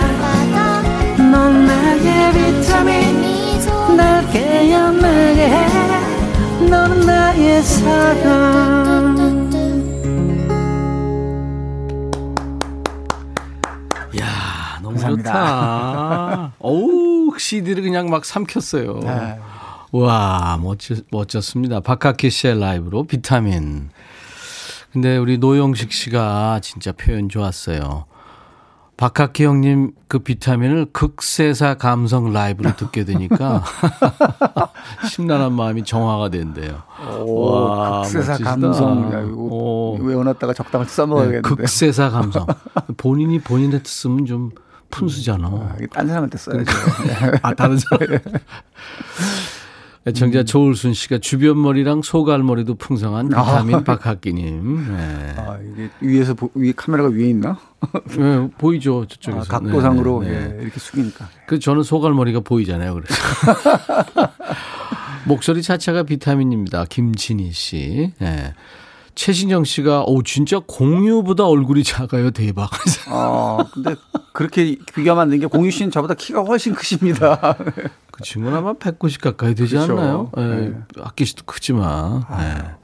넌 나의 비타민. 날 깨어나게 해 너는 나의 사랑 야 너무 감사합니다. 좋다. 어우 CD를 그냥 막 삼켰어요. 네. 와 멋졌, 멋졌습니다. 박학기 씨의 라이브로 비타민. 근데 우리 노영식 씨가 진짜 표현 좋았어요. 박학기 형님 그 비타민을 극세사 감성 라이브로 듣게 되니까 [laughs] 심란한 마음이 정화가 된대요. 와, 극세사 멋지시다. 감성 외워놨다가 적당히 네, 써먹어야겠는데 극세사 감성. [laughs] 본인이 본인한테 쓰면 좀 푼수잖아. 아, 딴 사람한테 써야죠 아, 다른 사람. [laughs] 정자 조울순 씨가 주변 머리랑 소갈머리도 풍성한 비타민 박학기님. 네. 아, 이게 위에서 보, 위 카메라가 위에 있나? [laughs] 네, 보이죠 아, 저쪽에서. 각도상으로 네, 네, 네. 예, 이렇게 숙이니까 그 저는 소갈머리가 보이잖아요. 그래서 [laughs] 목소리 자체가 비타민입니다. 김진희 씨. 네. 최신정 씨가 오 진짜 공유보다 얼굴이 작아요. 대박. 아 근데 그렇게 비교하면 안 되는 게 공유 씨는 저보다 키가 훨씬 크십니다. [laughs] 그 친구는 아마 190 가까이 되지 그렇죠. 않나요? 예, 네. 악기 씨도 크지만. 예.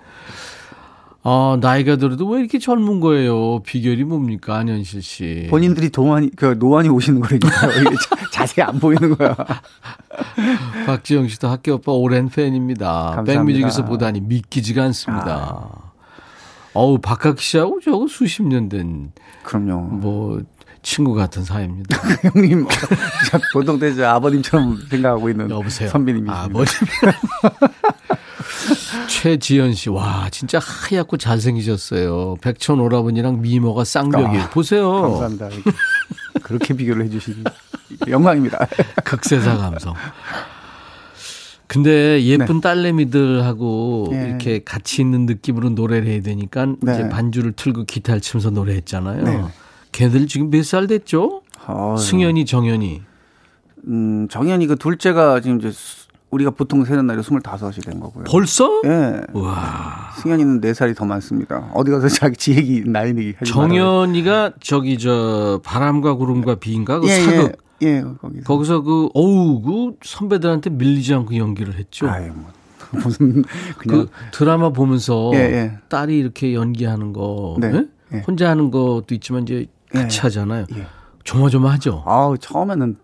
아, 나이가 들어도 왜 이렇게 젊은 거예요? 비결이 뭡니까, 안현실 씨? 본인들이 동안이 그 노안이 오시는 거니까요. 자, 자세히 안 보이는 거야. [laughs] 박지영 씨도 학교 오빠 오랜 팬입니다. 감사합니다. 백뮤직에서 보다니 믿기지가 않습니다. 어우, 박학기 씨하고 저거 수십 년 된, 그럼요. 뭐, 친구 같은 사이입니다. [laughs] 형님 보통 대저 아버님처럼 생각하고 있는 여보세요. 선배님이십니다. 아버님. [laughs] 최지연 씨, 와, 진짜 하얗고 잘생기셨어요. 백천 오라버니랑 미모가 쌍벽이에요. 아, 보세요. 감사합니다. 그렇게 비교를 해주시니 영광입니다. 극세사 감성. 근데 예쁜 네. 딸내미들하고 예. 이렇게 같이 있는 느낌으로 노래를 해야 되니까 네. 이제 반주를 틀고 기타를 치면서 노래했잖아요. 네. 걔들 지금 몇 살 됐죠? 어, 승현이, 정현이. 음, 정현이 그 둘째가 지금 이제 수- 우리가 보통 세는 날이 25이 된 거고요. 벌써? 예. 와. 승현이는 4살이 더 많습니다. 어디 가서 자기 지 얘기 나이 얘기 하지 말아요. 정연이가 저기 저 바람과 구름과 비인가 그 예, 사극 예, 예, 거기서. 거기서 그 어우 그 선배들한테 밀리지 않고 연기를 했죠. 아유, 뭐 [laughs] 무슨 그냥 그 드라마 보면서 예, 예. 딸이 이렇게 연기하는 거 네, 예? 예. 혼자 하는 것도 있지만 이제 같이 예, 하잖아요. 예. 조마조마하죠. 아우 처음에는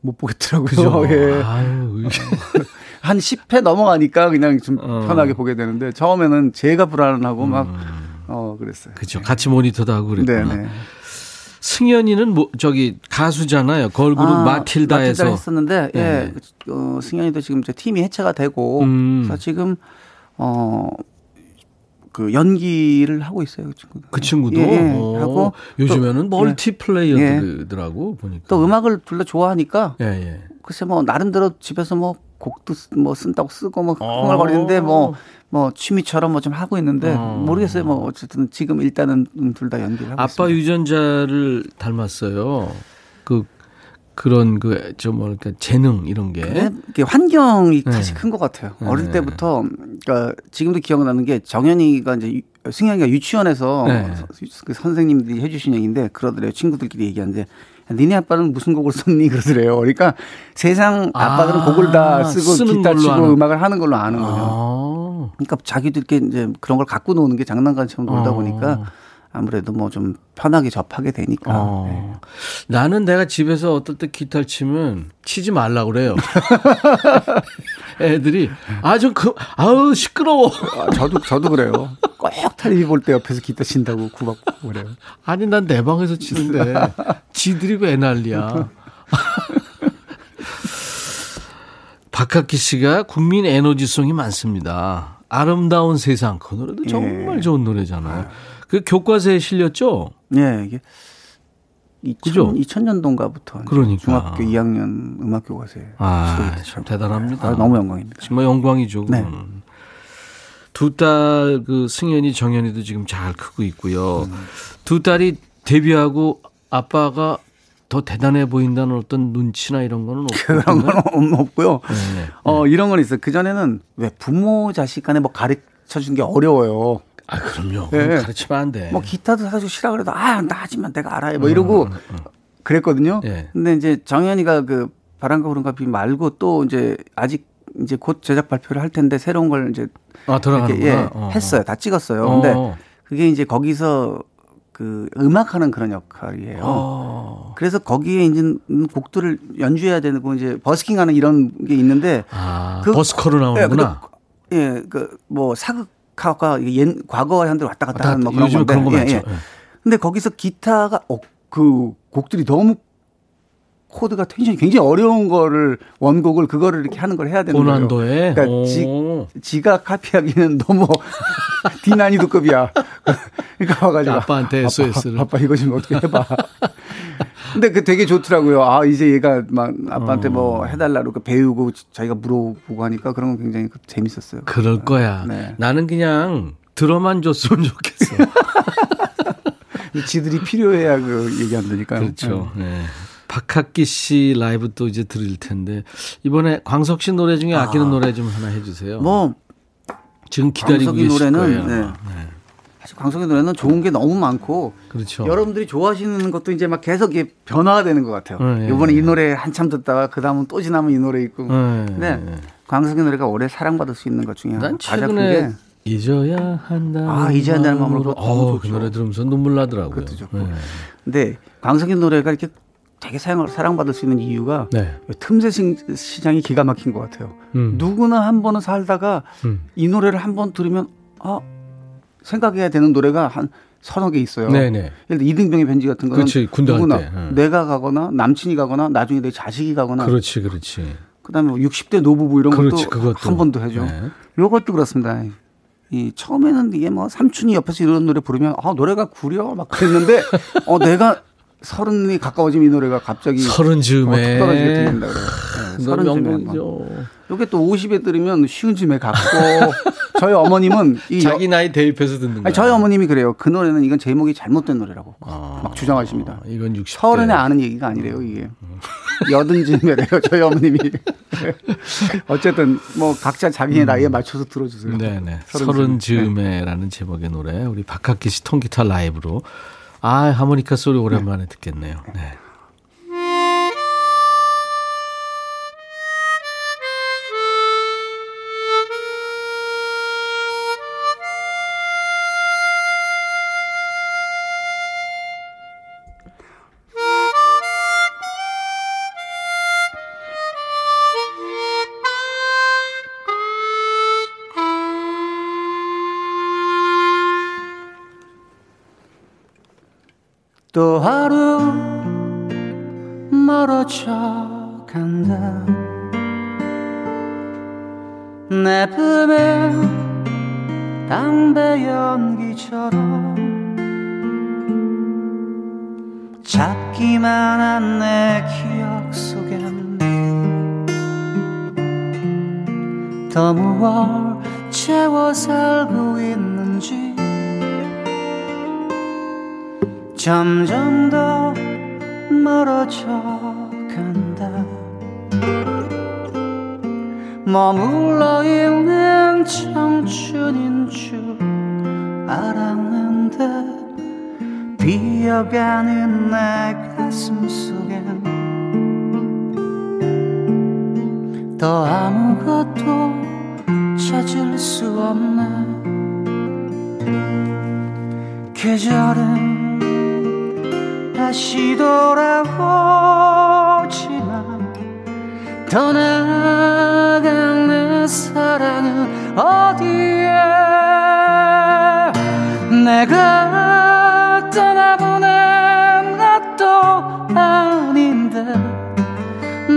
못 보겠더라고요. 그죠? [laughs] 예. 아유, [laughs] 한 10회 넘어가니까 그냥 좀 어. 편하게 보게 되는데 처음에는 제가 불안하고 막어 그랬어요. 그죠. 같이 모니터도 하고 네, 그랬구나. 네. 승현이는 뭐 저기 가수잖아요. 걸그룹 아, 마틸다에서 마틸다 했었는데 예. 네. 어, 승현이도 지금 이제 팀이 해체가 되고 음. 그래서 지금 어. 그 연기를 하고 있어요, 그 친구도. 그 친구도 예, 예. 어, 하고 요즘에는 또, 멀티플레이어더라고 보니까. 또 음악을 둘 다 좋아하니까 예, 예. 글쎄 뭐 나름대로 집에서 뭐 곡도 쓰- 뭐 쓴다고 쓰고 뭐 어. 흥얼거리는데 뭐뭐 취미처럼 뭐 좀 하고 있는데 어. 모르겠어요. 뭐 어쨌든 지금 일단은 둘 다 연기를 하고 아빠 있습니다. 유전자를 닮았어요. 그 그런 그저 뭐랄까 재능 이런 게. 네? 이게 환경이 네. 사실 큰 것 같아요. 네. 어릴 때부터 그러니까 지금도 기억나는 게 정현이가 이제 유- 승현이가 유치원에서 네. 서- 그 선생님들이 해주신 얘기인데 그러더래요. 친구들끼리 얘기하는데 니네 아빠는 무슨 곡을 썼니 그러더래요. 그러니까 세상 아빠들은 아, 곡을 다 쓰고 기타 치고 아는. 음악을 하는 걸로 아는 거죠. 아. 그러니까 자기들끼리 이제 그런 걸 갖고 노는 게 장난감처럼 놀다 어. 보니까 아 무래도 뭐 좀 편하게 접하게 되니까. 어. 네. 나는 내가 집에서 어떨 때 기타를 치면 치지 말라 그래요. [laughs] 애들이 아주 그 아우 시끄러워. 아, 저도 저도 그래요. 꼭 텔레비 볼때 옆에서 기타 친다고 구박고 그래요. 아니 난 내 방에서 치는데 지들이 왜 난리야. 박학기 씨가 국민 에너지송이 많습니다. 아름다운 세상 그 노래도 정말 예. 좋은 노래잖아요. 그 교과서에 실렸죠? 예, 이게 2000, 그죠? 2000년도인가부터 그러니까. 중학교 2학년 음악 교과서에 아, 참 대단합니다. 아, 너무 영광입니다. 정말 영광이죠. 네. 그거는. 두딸 그 승현이 정현이도 지금 잘 크고 있고요. 음. 두 딸이 데뷔하고 아빠가 더 대단해 보인다는 어떤 눈치나 이런 거는 그런 없나요? 건 없고요. 네, 네. 어, 이런 건 있어요. 그전에는 왜 부모 자식 간에 뭐 가르쳐 준게 어려워요. 아 그럼요. 예. 그럼 가르치면 안 돼. 뭐 기타도 사주고 싫어 그래도 아, 나 하지만 내가 알아요. 뭐 이러고 그랬거든요. 예. 근데 이제 정현이가 그 바람과 구름과 비 말고 또 이제 아직 이제 곧 제작 발표를 할 텐데 새로운 걸 이제 아. 이렇게, 예, 어, 했어요. 다 찍었어요. 어. 근데 어. 그게 이제 거기서 그 음악하는 그런 역할이에요. 어. 그래서 거기에 이제 곡들을 연주해야 되고 이제 버스킹하는 이런 게 있는데 아 그- 버스커로 예, 나오는구나. 근데 예, 그 뭐 사극 하가 옛 과거와 현대 왔다 갔다 왔다 하는 뭐. 그런 건데. 그런 거 예, 많죠. 예. 예. 근데 거기서 기타가 어, 그 곡들이 너무 코드가 텐션이 굉장히 어려운 거를 원곡을 그거를 이렇게 하는 걸 해야 되는 거예요. 고난도에. 그러니까 지, 오. 지가 카피하기는 너무 [laughs] 디난이도급이야. [laughs] 그러니까 와가지고 아빠한테 SOS 를. 아빠, 아빠 이거 좀 어떻게 해봐. 근데 그 되게 좋더라고요. 아 이제 얘가 막 아빠한테 뭐 어. 해달라고 그 배우고 자기가 물어보고 하니까 그런 건 굉장히 재밌었어요. 그럴 거야. 네. 나는 그냥 들어만 줬으면 좋겠어. [laughs] 지들이 필요해야 그 얘기한다니까. 그렇죠. 네. 박학기 씨 라이브 또 이제 들을 텐데 이번에 광석 씨 노래 중에 아끼는 노래 좀 하나 해주세요. 뭐 지금 기다리고 계실 노래는, 거예요. 네. 사실 광석의 노래는 좋은 게 너무 많고 그렇죠. 여러분들이 좋아하시는 것도 이제 막 계속 이게 변화가 되는 것 같아요. 네, 이번에 네. 이 노래 한참 듣다가 그 다음은 또 지나면 이 노래 있고. 네, 네. 네. 광석의 노래가 오래 사랑받을 수 있는 것 중에 난 가장 최근에 큰게 잊어야 한다. 아, 잊어야 한다는 마음으로 어, 그. 노래 들으면서 눈물 나더라고요. 그것도 좋고. 네. 근데 광석의 노래가 이렇게 되게 사랑, 사랑 받을 수 있는 이유가 네. 틈새 시- 시장이 기가 막힌 것 같아요. 음. 누구나 한 번은 살다가 음. 이 노래를 한 번 들으면 아 생각해야 되는 노래가 한 서너 개 있어요. 네네. 예를 들어 이등병의 벤지 같은 거는 그렇지, 누구나 때, 응. 내가 가거나 남친이 가거나 나중에 내 자식이 가거나 그렇지, 그렇지. 그다음에 뭐 60대 노부부 이런 그렇지, 것도 그것도. 한번더 해줘. 네. 요것도 그렇습니다. 이 처음에는 이게 뭐 삼촌이 옆에서 이런 노래 부르면 아 노래가 구려 막 그랬는데 [laughs] 어 내가 서른이 가까워지면 이 노래가 갑자기 서른 어, 즈음에 툭 떨어지게 들린다 그래요. 네, 서른. 명곡이죠. 요게 또 50에 들으면 쉬운 즈음에 갔고 [laughs] 저희 어머님은 이 여- 자기 나이 대입해서 듣는. 아니, 저희 어머님이 그래요. 그 노래는 이건 제목이 잘못된 노래라고 아, 막 주장하십니다. 이건 60대. 서른에 아는 얘기가 아니래요 이게. [laughs] 여든 즈음에래요 저희 어머님이. [laughs] 어쨌든 뭐 각자 자기의 음. 나이에 맞춰서 들어주세요. 네네. 서른 서른 즈음에. 즈음에라는 제목의 노래 우리 박학기 씨 통기타 라이브로 아 하모니카 소리 오랜만에 듣겠네요. 네. 또 하루 멀어져 간다. 내 품에 담배 연기처럼 잡기만 한 내 기억 속엔 더 무얼 채워 살고 있는 점점 더 멀어져 간다. 머물러 있는 청춘인 줄 알았는데 비어가는 내 가슴 속엔 더 아무것도 찾을 수 없네 계절은 다시 돌아오지만 떠나간 내 사랑은 어디에? 내가 떠나보낸 것도 아닌데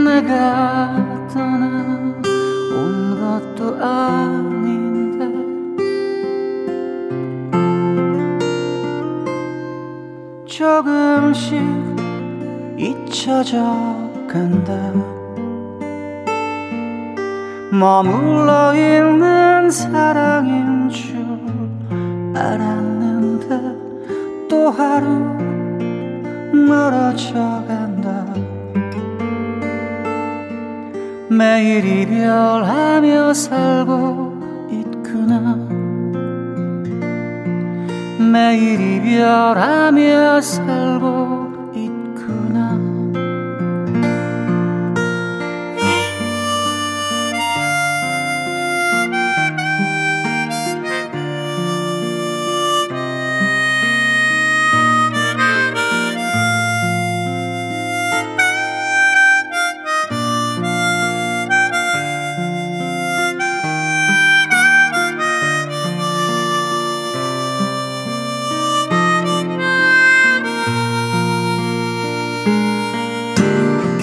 내가 조금씩 잊혀져 간다. 머물러 있는 사랑인 줄 알았는데 또 하루 멀어져 간다. 매일 이별하며 살고 매일 이별하며 살고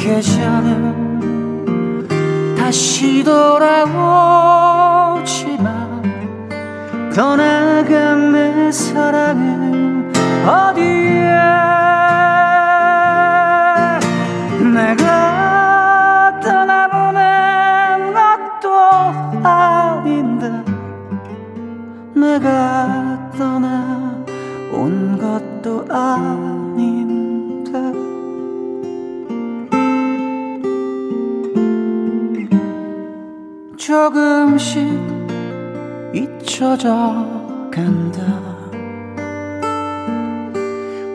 계절은 다시 돌아오지만 떠나간 내 사랑은 어디에? 내가 떠나보낸 것도 아닌데 내가 조금씩 잊혀져 간다.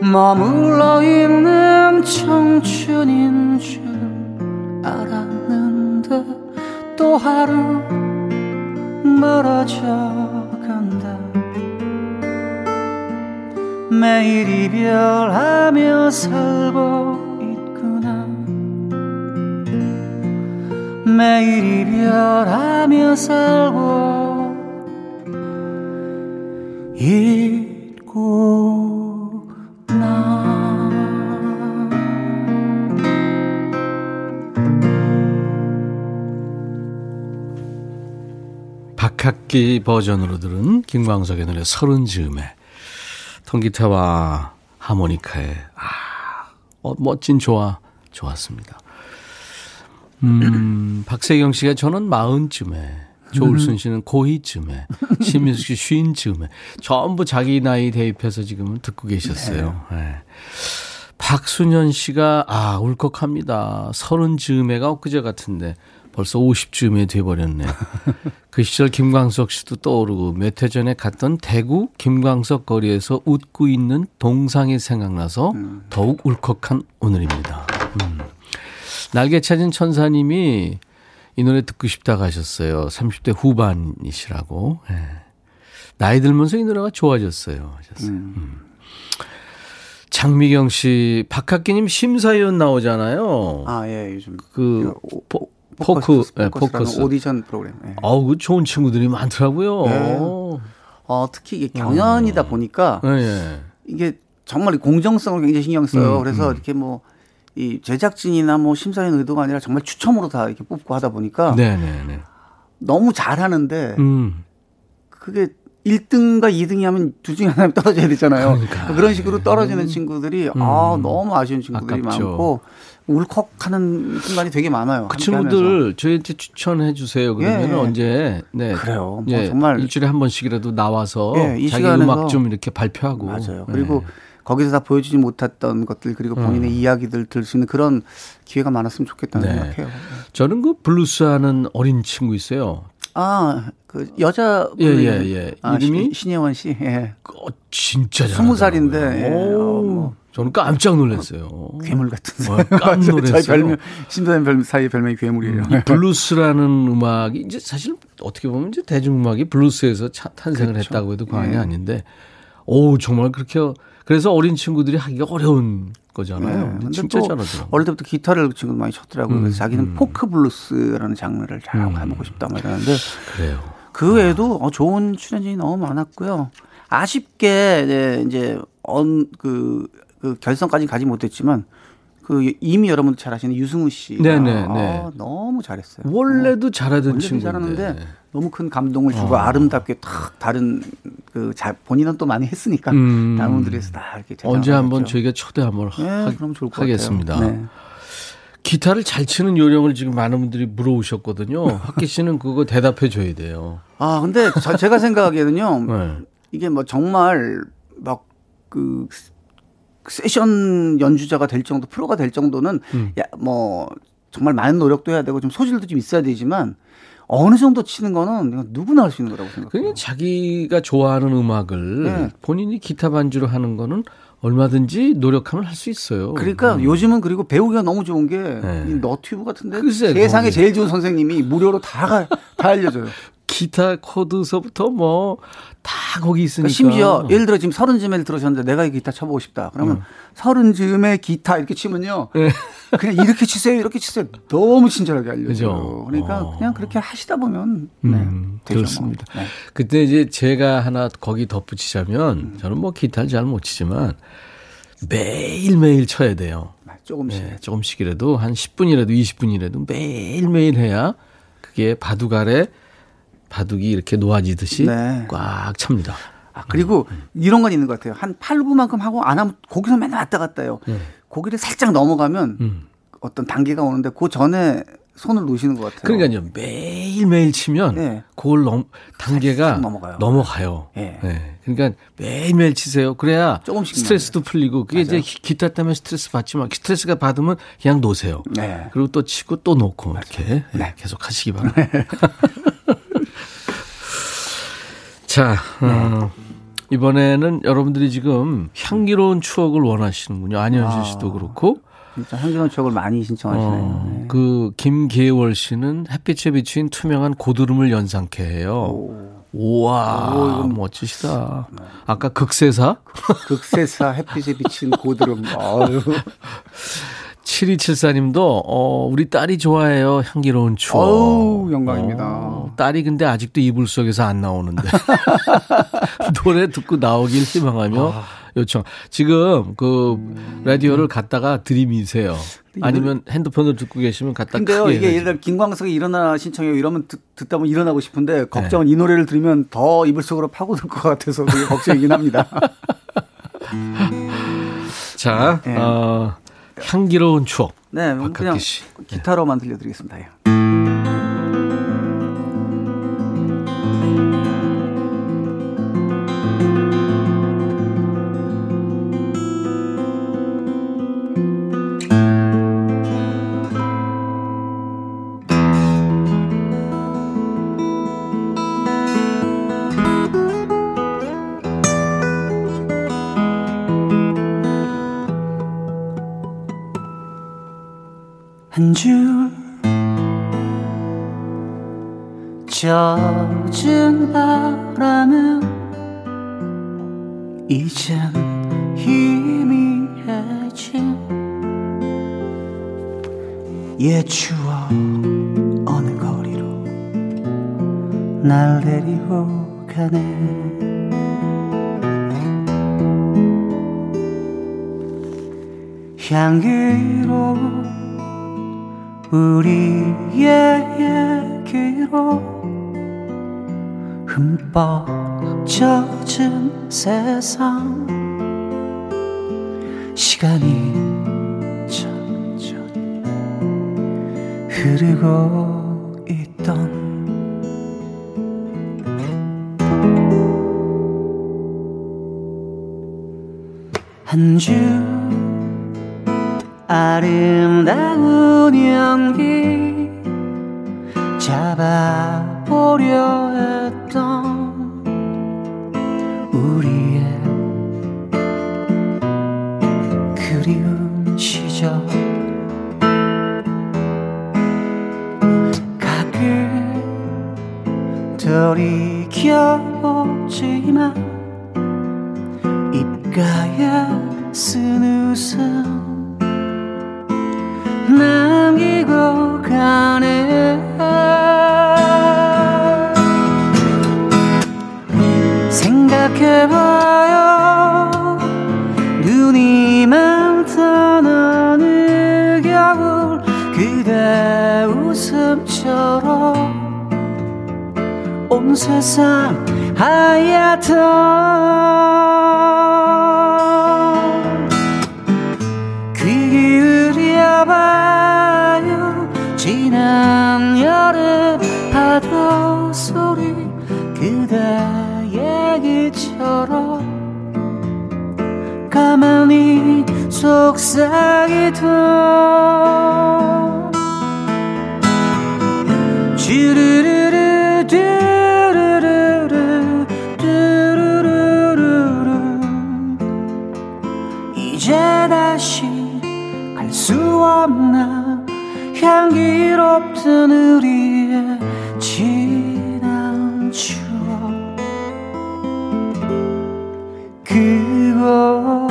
머물러 있는 청춘인 줄 알았는데 또 하루 멀어져 간다. 매일 이별하며 살고 매일 이별하며 살고 박학기 버전으로 들은 김광석의 노래 서른 즈음에 통기타와 하모니카의 아 어, 멋진 조화 좋았습니다. 음, 박세경 씨가 저는 마흔쯤에 조울순 씨는 고희쯤에 [laughs] 신민숙 씨 쉰쯤에 전부 자기 나이 대입해서 지금은 듣고 계셨어요. 네. 박순현 씨가 아 울컥합니다. 서른 즈음에가 엊그제 같은데 벌써 50즈음에 돼버렸네. [laughs] 그 시절 김광석 씨도 떠오르고 몇 해 전에 갔던 대구 김광석 거리에서 웃고 있는 동상이 생각나서 더욱 울컥한 오늘입니다. 음. 날개 찾은 천사님이 이 노래 듣고 싶다고 하셨어요. 30대 후반이시라고. 예. 나이 들면서 이 노래가 좋아졌어요. 하셨어요. 음. 장미경 씨, 박학기님 심사위원 나오잖아요. 아, 예, 요즘 그 오- 포, 포커스, 포크, 예, 포커스라는 포커스. 오디션 프로그램. 예. 아우, 그 좋은 친구들이 많더라고요. 네. 어, 특히 이게 경연이다 보니까 예, 예. 이게 정말 공정성을 굉장히 신경 써요. 음, 그래서 음. 이렇게 뭐 이 제작진이나 뭐 심사위원 의도가 아니라 정말 추첨으로 다 이렇게 뽑고 하다 보니까 네네네. 너무 잘하는데 음. 그게 1등과 2등이 하면 둘 중에 하나 떨어져야 되잖아요. 그러니까. 그런 식으로 떨어지는 친구들이 아 너무 아쉬운 친구들이 아깝죠. 많고 울컥하는 순간이 되게 많아요. 그 친구들. 저희한테 추천해 주세요. 그러면 예. 언제 네 그래요. 뭐 예, 정말 일주일에 한 번씩이라도 나와서 예, 이 자기 음악 좀 이렇게 발표하고 맞아요. 예. 그리고 거기서 다 보여주지 못했던 것들 그리고 본인의 음. 이야기들 들 수 있는 그런 기회가 많았으면 좋겠다는 네. 생각해요. 저는 그 블루스 하는 어린 친구 있어요. 아, 그 여자 예, 예, 예. 아, 이름이? 신- 신예원 씨. 예. 어, 진짜 잘. 스무 살인데, 예, 어, 뭐. 저는 깜짝 놀랐어요. 괴물 같은 어, 사람. 깜 [laughs] 놀랐어요. 저희 별명 심사위원 별 사이의 별명이 괴물이에요. 이 블루스라는 음악이 이제 사실 어떻게 보면 이제 대중음악이 블루스에서 차- 탄생을 그렇죠. 했다고 해도 과언이 예. 아닌데, 오 정말 그렇게 그래서 어린 친구들이 하기가 어려운 거잖아요. 네. 진짜 또 잘하더라고요. 어릴 때부터 기타를 그 친구도 많이 쳤더라고요. 음, 그래서 자기는 음. 포크 블루스라는 장르를 잘 음. 해보고 싶다 막 이러는데 그래요. 그 외에도 어, 좋은 출연진이 너무 많았고요. 아쉽게 이제, 이제 언, 그, 그 결선까지 가지 못했지만 그 이미 여러분들 잘 아시는 유승우 씨. 네네, 아, 네. 너무 잘했어요. 원래도 잘하던 원래도 친구인데. 잘하는데 너무 큰 감동을 주고 어. 아름답게 탁 다른 그 자, 본인은 또 많이 했으니까 음. 다른 분들에서 다 이렇게 언제 한번. 저희가 초대 한번 네, 하, 그럼 좋을 것 하겠습니다. 네. 기타를 잘 치는 요령을 지금 많은 분들이 물어오셨거든요. [laughs] 학기 씨는 그거 대답해 줘야 돼요. 아 근데 저- 제가 생각하기에는요 [laughs] 네. 이게 뭐 정말 막그 세션 연주자가 될 정도 프로가 될 정도는 음. 야, 뭐 정말 많은 노력도 해야 되고 좀 소질도 좀 있어야 되지만 어느 정도 치는 거는 누구나 할 수 있는 거라고 생각해요. 그냥 자기가 좋아하는 음악을 네. 본인이 기타 반주로 하는 거는 얼마든지 노력하면 할 수 있어요. 그러니까 음. 요즘은 그리고 배우기가 너무 좋은 게 네. 이 너튜브 같은데 세상에 거기. 제일 좋은 선생님이 무료로 다, 가- 다 알려줘요. [laughs] 기타 코드서부터 뭐 다 거기 있으니까. 그러니까 심지어 예를 들어 지금 서른 즈음에 들으셨는데 내가 이 기타 쳐보고 싶다. 그러면 서른 즈음에 기타 이렇게 치면요. 네. [laughs] 그냥 이렇게 치세요, 이렇게 치세요. 너무 친절하게 알려줘요. 그러니까 어. 그냥 그렇게 하시다 보면 네, 음, 되죠, 뭐. 그렇습니다. 네. 그때 이제 제가 하나 거기 덧붙이자면 음. 저는 뭐 기타를 잘 못 치지만 매일매일 쳐야 돼요. 조금씩. 네, 조금씩이라도 한 10분이라도 20분이라도 매일매일 해야 그게 바둑 아래 바둑이 이렇게 놓아지듯이 네. 꽉 찹니다. 아, 그리고 이런 건 있는 것 같아요. 한 8, 9만큼 하고 안 하면 거기서 맨날 왔다 갔다 해요. 네. 고기를 살짝 넘어가면 음. 어떤 단계가 오는데 그 전에 손을 놓으시는 것 같아요. 그러니까요. 매일매일 치면 네. 그걸 넘, 단계가 넘어가요. 넘어가요. 예. 네. 그러니까 매일매일 치세요. 그래야 조금씩만 스트레스도 풀리고 그게 이제 맞아요. 기- 기타 때문에 스트레스 받지 마. 스트레스가 받으면 그냥 놓으세요. 네. 그리고 또 치고 또 놓고 이렇게 네. 계속 하시기 바랍니다. [laughs] 자, 어, 이번에는 여러분들이 지금 향기로운 추억을 원하시는군요. 안현준 씨도 그렇고. 진짜 향기로운 추억을 많이 신청하시네요. 어, 네. 그 김계월 씨는 햇빛에 비친 투명한 고드름을 연상케 해요. 오. 우와, 오, 이건- 멋지시다. 아까 극세사? 극세사 햇빛에 비친 고드름. [laughs] 아유. 7274님도, 어, 우리 딸이 좋아해요. 향기로운 추억. 어우, 영광입니다. 어, 딸이 근데 아직도 이불 속에서 안 나오는데. [laughs] 노래 듣고 나오길 희망하며 아. 요청. 지금 그 라디오를 갖다가 들이미세요. 아니면 핸드폰을 듣고 계시면 갖다 근데요, 이게 예를 해가지고. 들어 김광석이 일어나 신청해요. 이러면 듣, 듣다 보면 일어나고 싶은데 걱정은 이 노래를 들으면 더 이불 속으로 파고들 것 같아서 그게 [laughs] 걱정이긴 합니다. 자, 네. 어, 향기로운 추억. 네, 그럼 그냥 박학기 씨. 기타로만 들려드리겠습니다. 예. 한 줄 젖은 바람은 이젠 희미해진 옛 추억 어느 거리로 날 데리고 가네. 향기로운 우리의 얘기로 흠뻑 젖은 세상. 시간이 천천히 흐르고 있던 한줄 아름다운 속삭이던 주르르르 두루루루 두루루루루. 이제 다시 갈 수 없나 향기롭던 우리의 지난 추억. 그곳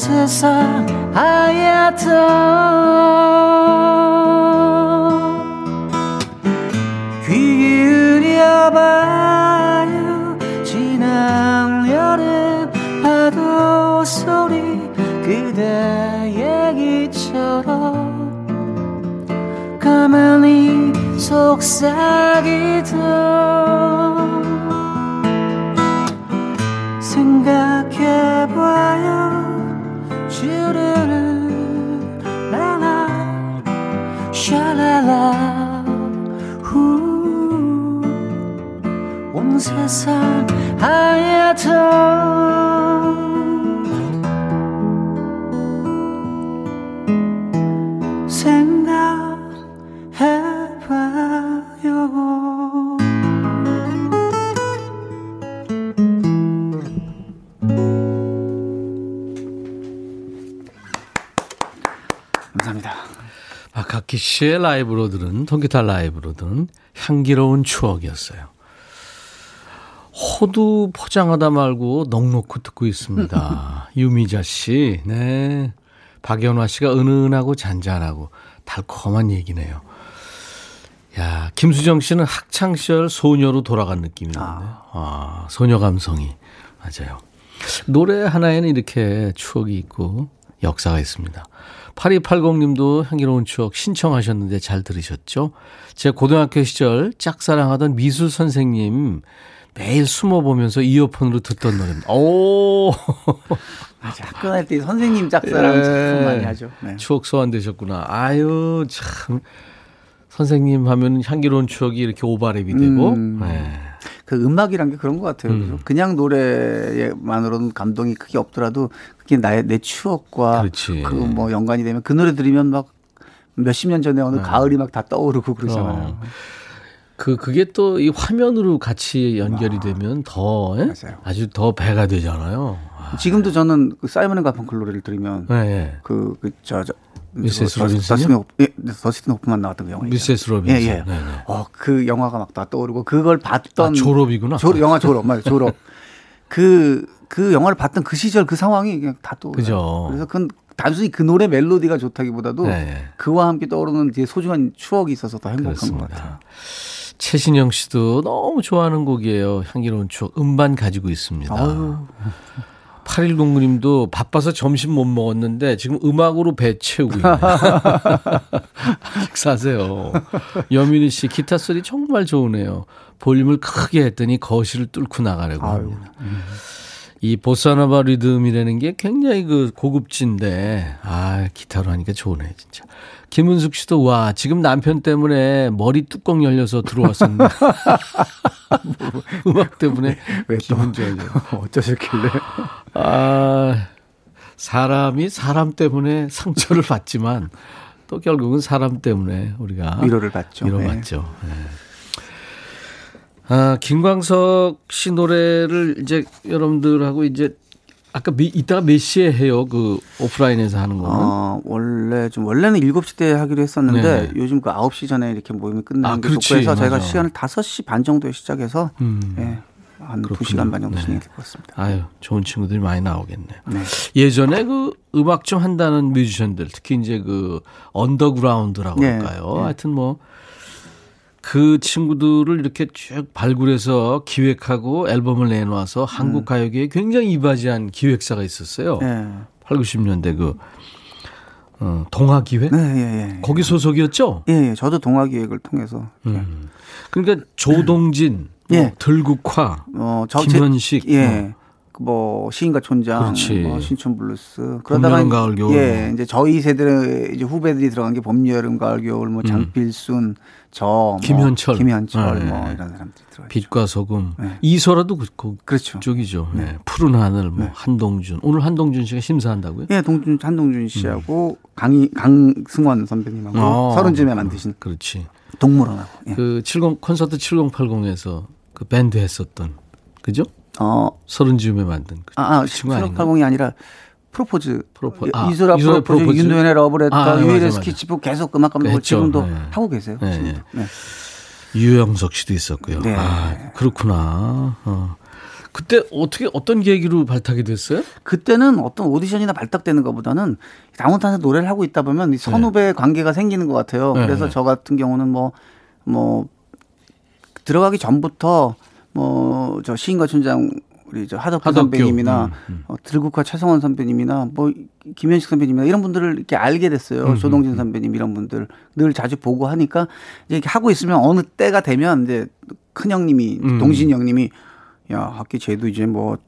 세상 하얗던 귀 기울여봐요. 지난 여름 파도 소리 그대 얘기처럼 가만히 속삭이던 하얗던 생각해봐요 감사합니다. 박학기 씨의 라이브로 들은 통기타 라이브로 들은 향기로운 추억이었어요. 호두 포장하다 말고 넉넉히 듣고 있습니다. [laughs] 유미자 씨, 네. 박연화 씨가 은은하고 잔잔하고 달콤한 얘기네요. 야, 김수정 씨는 학창 시절 소녀로 돌아간 느낌이네요. 아, 소녀 감성이 맞아요. 노래 하나에는 이렇게 추억이 있고 역사가 있습니다. 8280님도 향기로운 추억 신청하셨는데 잘 들으셨죠? 제 고등학교 시절 짝사랑하던 미술 선생님 매일 숨어 보면서 이어폰으로 듣던 노래입니다. 오 맞아. 학교 다닐 때 선생님 짝사랑 예. 참 많이 하죠. 네. 추억 소환되셨구나. 아유 참 선생님 하면 향기로운 추억이 이렇게 오바랩이 되고. 음. 네. 그 음악이란 게 그런 것 같아요. 음. 그냥 노래만으로는 감동이 크게 없더라도 그게 나의 내 추억과 그렇지. 그뭐 연관이 되면 그 노래 들으면 막 몇십 년 전에 어느 가을이 막 다 떠오르고 그러잖아요. 어. 그 그게 또 이 화면으로 같이 연결이 되면 더 예? 아주 더 배가 되잖아요. 아, 지금도 저는 그 사이먼 앤 가펑클 노래를 들으면 네, 네. 그그저저 미세스 더- 로빈슨이요? 더스틴 호프, 예, 더스틴 호프만 나왔던 그 영화. 미세스 로빈슨. 예, 예. 네, 네. 어, 그 영화가 막 다 떠오르고 그걸 봤던 아, 졸업이구나. 졸- 영화 졸업 맞아요. 졸업. [laughs] 그, 그 영화를 봤던 그 시절 그 상황이 그냥 다 떠오르요 그죠. 그래서 그건 단순히 그 노래 멜로디가 좋다기보다도 네, 네. 그와 함께 떠오르는 뒤에 소중한 추억이 있어서 더 행복한 것 그렇습니다. 같아요. 최신영 씨도 너무 좋아하는 곡이에요. 향기로운 추억. 음반 가지고 있습니다. 아유. 8109님도 바빠서 점심 못 먹었는데 지금 음악으로 배 채우고 있네요. [laughs] 식사하세요. 여민희 씨 기타 소리 정말 좋으네요. 볼륨을 크게 했더니 거실을 뚫고 나가려고. 합니다. 이 보사노바 리듬이라는 게 굉장히 그 고급진데 아 기타로 하니까 좋네 진짜. 김은숙 씨도 와 지금 남편 때문에 머리 뚜껑 열려서 들어왔었는데 [laughs] 음악 때문에 왜 또, 기분 좋아져. 어쩌셨길래. 아, 사람이 사람 때문에 상처를 받지만 또 결국은 사람 때문에 우리가 위로를 받죠. 네. 위로받죠. 네. 아, 김광석 씨 노래를 이제 여러분들하고 이제 아까 미, 이따가 몇 시에 해요? 그 오프라인에서 하는 거는? 어, 원래 좀 원래는 7시 때 하기로 했었는데 네. 요즘 그 9시 전에 이렇게 모임이 끝나는 아, 게 그렇지. 좋고 해서 저희가. 시간을 5시 반 정도에 시작해서 음. 예. 한 그렇군요. 2시간 반 정도 네. 진행될 것 같습니다. 아유, 좋은 친구들이 많이 나오겠네. 네. 예전에 그 음악 좀 한다는 뮤지션들, 특히 이제 그 언더그라운드라고 네, 할까요? 네. 하여튼 뭐, 그 친구들을 이렇게 쭉 발굴해서 기획하고 앨범을 내놓아서 한국 가요계에 굉장히 이바지한 기획사가 있었어요. 음. 네. 8, 90년대 그, 어, 동아기획? 네, 예, 예. 거기 소속이었죠? 예, 예. 저도 동아 기획을 통해서 음. 그러니까 조동진, 뭐 예. 들국화, 어, 저 김현식, 예. 뭐 시인과 촌장, 그렇지. 뭐 신촌 블루스 봄, 그러다가 여름, 가을, 겨울 예, 뭐. 이제 저희 세대의 이제 후배들이 들어간 게 봄, 여름, 가을, 겨울, 뭐 장필순, 저, 뭐 음. 김현철. 김현철, 네. 뭐 이런 사람들이 들어갔죠. 빛과 소금, 네. 이소라도 그, 그 그렇죠. 쪽이죠. 네. 푸른 하늘, 뭐 한동준. 오늘 한동준 씨가 심사한다고요? 예, 동준 한동준 씨하고 강희 강승원 선배님하고 어, 서른쯤에 만드신 그렇지. 동물원하고. 예. 그 70, 콘서트 7080에서 그 밴드 했었던, 그죠? 어, 서른쯤에 만든 그 아, 아 친구 아닌가? 780이 아니라 프로포즈. 프로포- 이- 아, 이소라 이소라 프로포즈, 프로포즈? 윤도현의 러브레터, 아, 네, 유희열의 맞아, 스케치북 계속 음악 감독을. 지금도 네. 하고 계세요. 네, 지금도. 네. 유영석 씨도 있었고요. 네. 아, 그렇구나. 어. 그때 어떻게, 어떤 계기로 발탁이 됐어요? 그때는 어떤 오디션이나 발탁되는 것보다는 다운타운에서 노래를 하고 있다 보면 이 선후배 관계가 생기는 것 같아요. 네, 그래서 네. 저 같은 경우는 뭐, 뭐, 들어가기 전부터 뭐, 저 시인과 촌장 우리 저 하덕규. 선배님이나 음, 음. 어, 들국화 최성원 선배님이나 뭐 김현식 선배님이나 이런 분들을 이렇게 알게 됐어요. 음, 조동진 선배님 이런 분들 늘 자주 보고 하니까 이제 이렇게 하고 있으면 어느 때가 되면 이제 큰 형님이 음. 동진 형님이 야 학기 쟤도 이제 뭐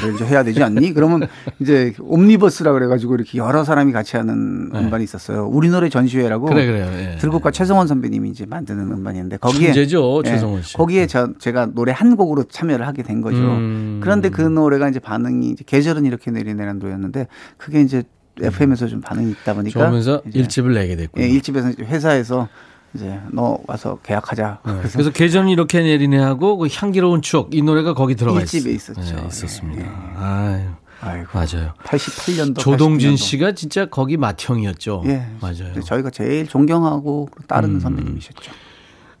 노래 이제 해야 되지 않니? 그러면 이제 옴니버스라 그래가지고 이렇게 여러 사람이 같이 하는 네. 음반이 있었어요. 우리 노래 전시회라고 그래, 그래요. 예. 들국화 최성원 선배님이 이제 만드는 음반이었는데 거기에 천재죠, 예, 최성원 씨. 거기에 저, 제가 노래 한 곡으로 참여를 하게 된 거죠. 음. 그런데 그 노래가 이제 반응이 이제 계절은 이렇게 내리내는 노래였는데 그게 이제 FM에서 좀 반응이 있다 보니까 이제 일집을 내게 됐군요. 예, 일집에서 이제 회사에서 이제 너 와서 계약하자. 네. 그래서, 계절은 이렇게 내리네 하고 그 향기로운 추억 이 노래가 거기 들어가 일집에 있, 있었죠. 네, 있었습니다. 예, 예. 아유, 아이고. 맞아요. 88년도 조동진 씨가 진짜 거기 맏형이었죠. 예. 맞아요. 저희가 제일 존경하고 따르는 음. 선배님이셨죠.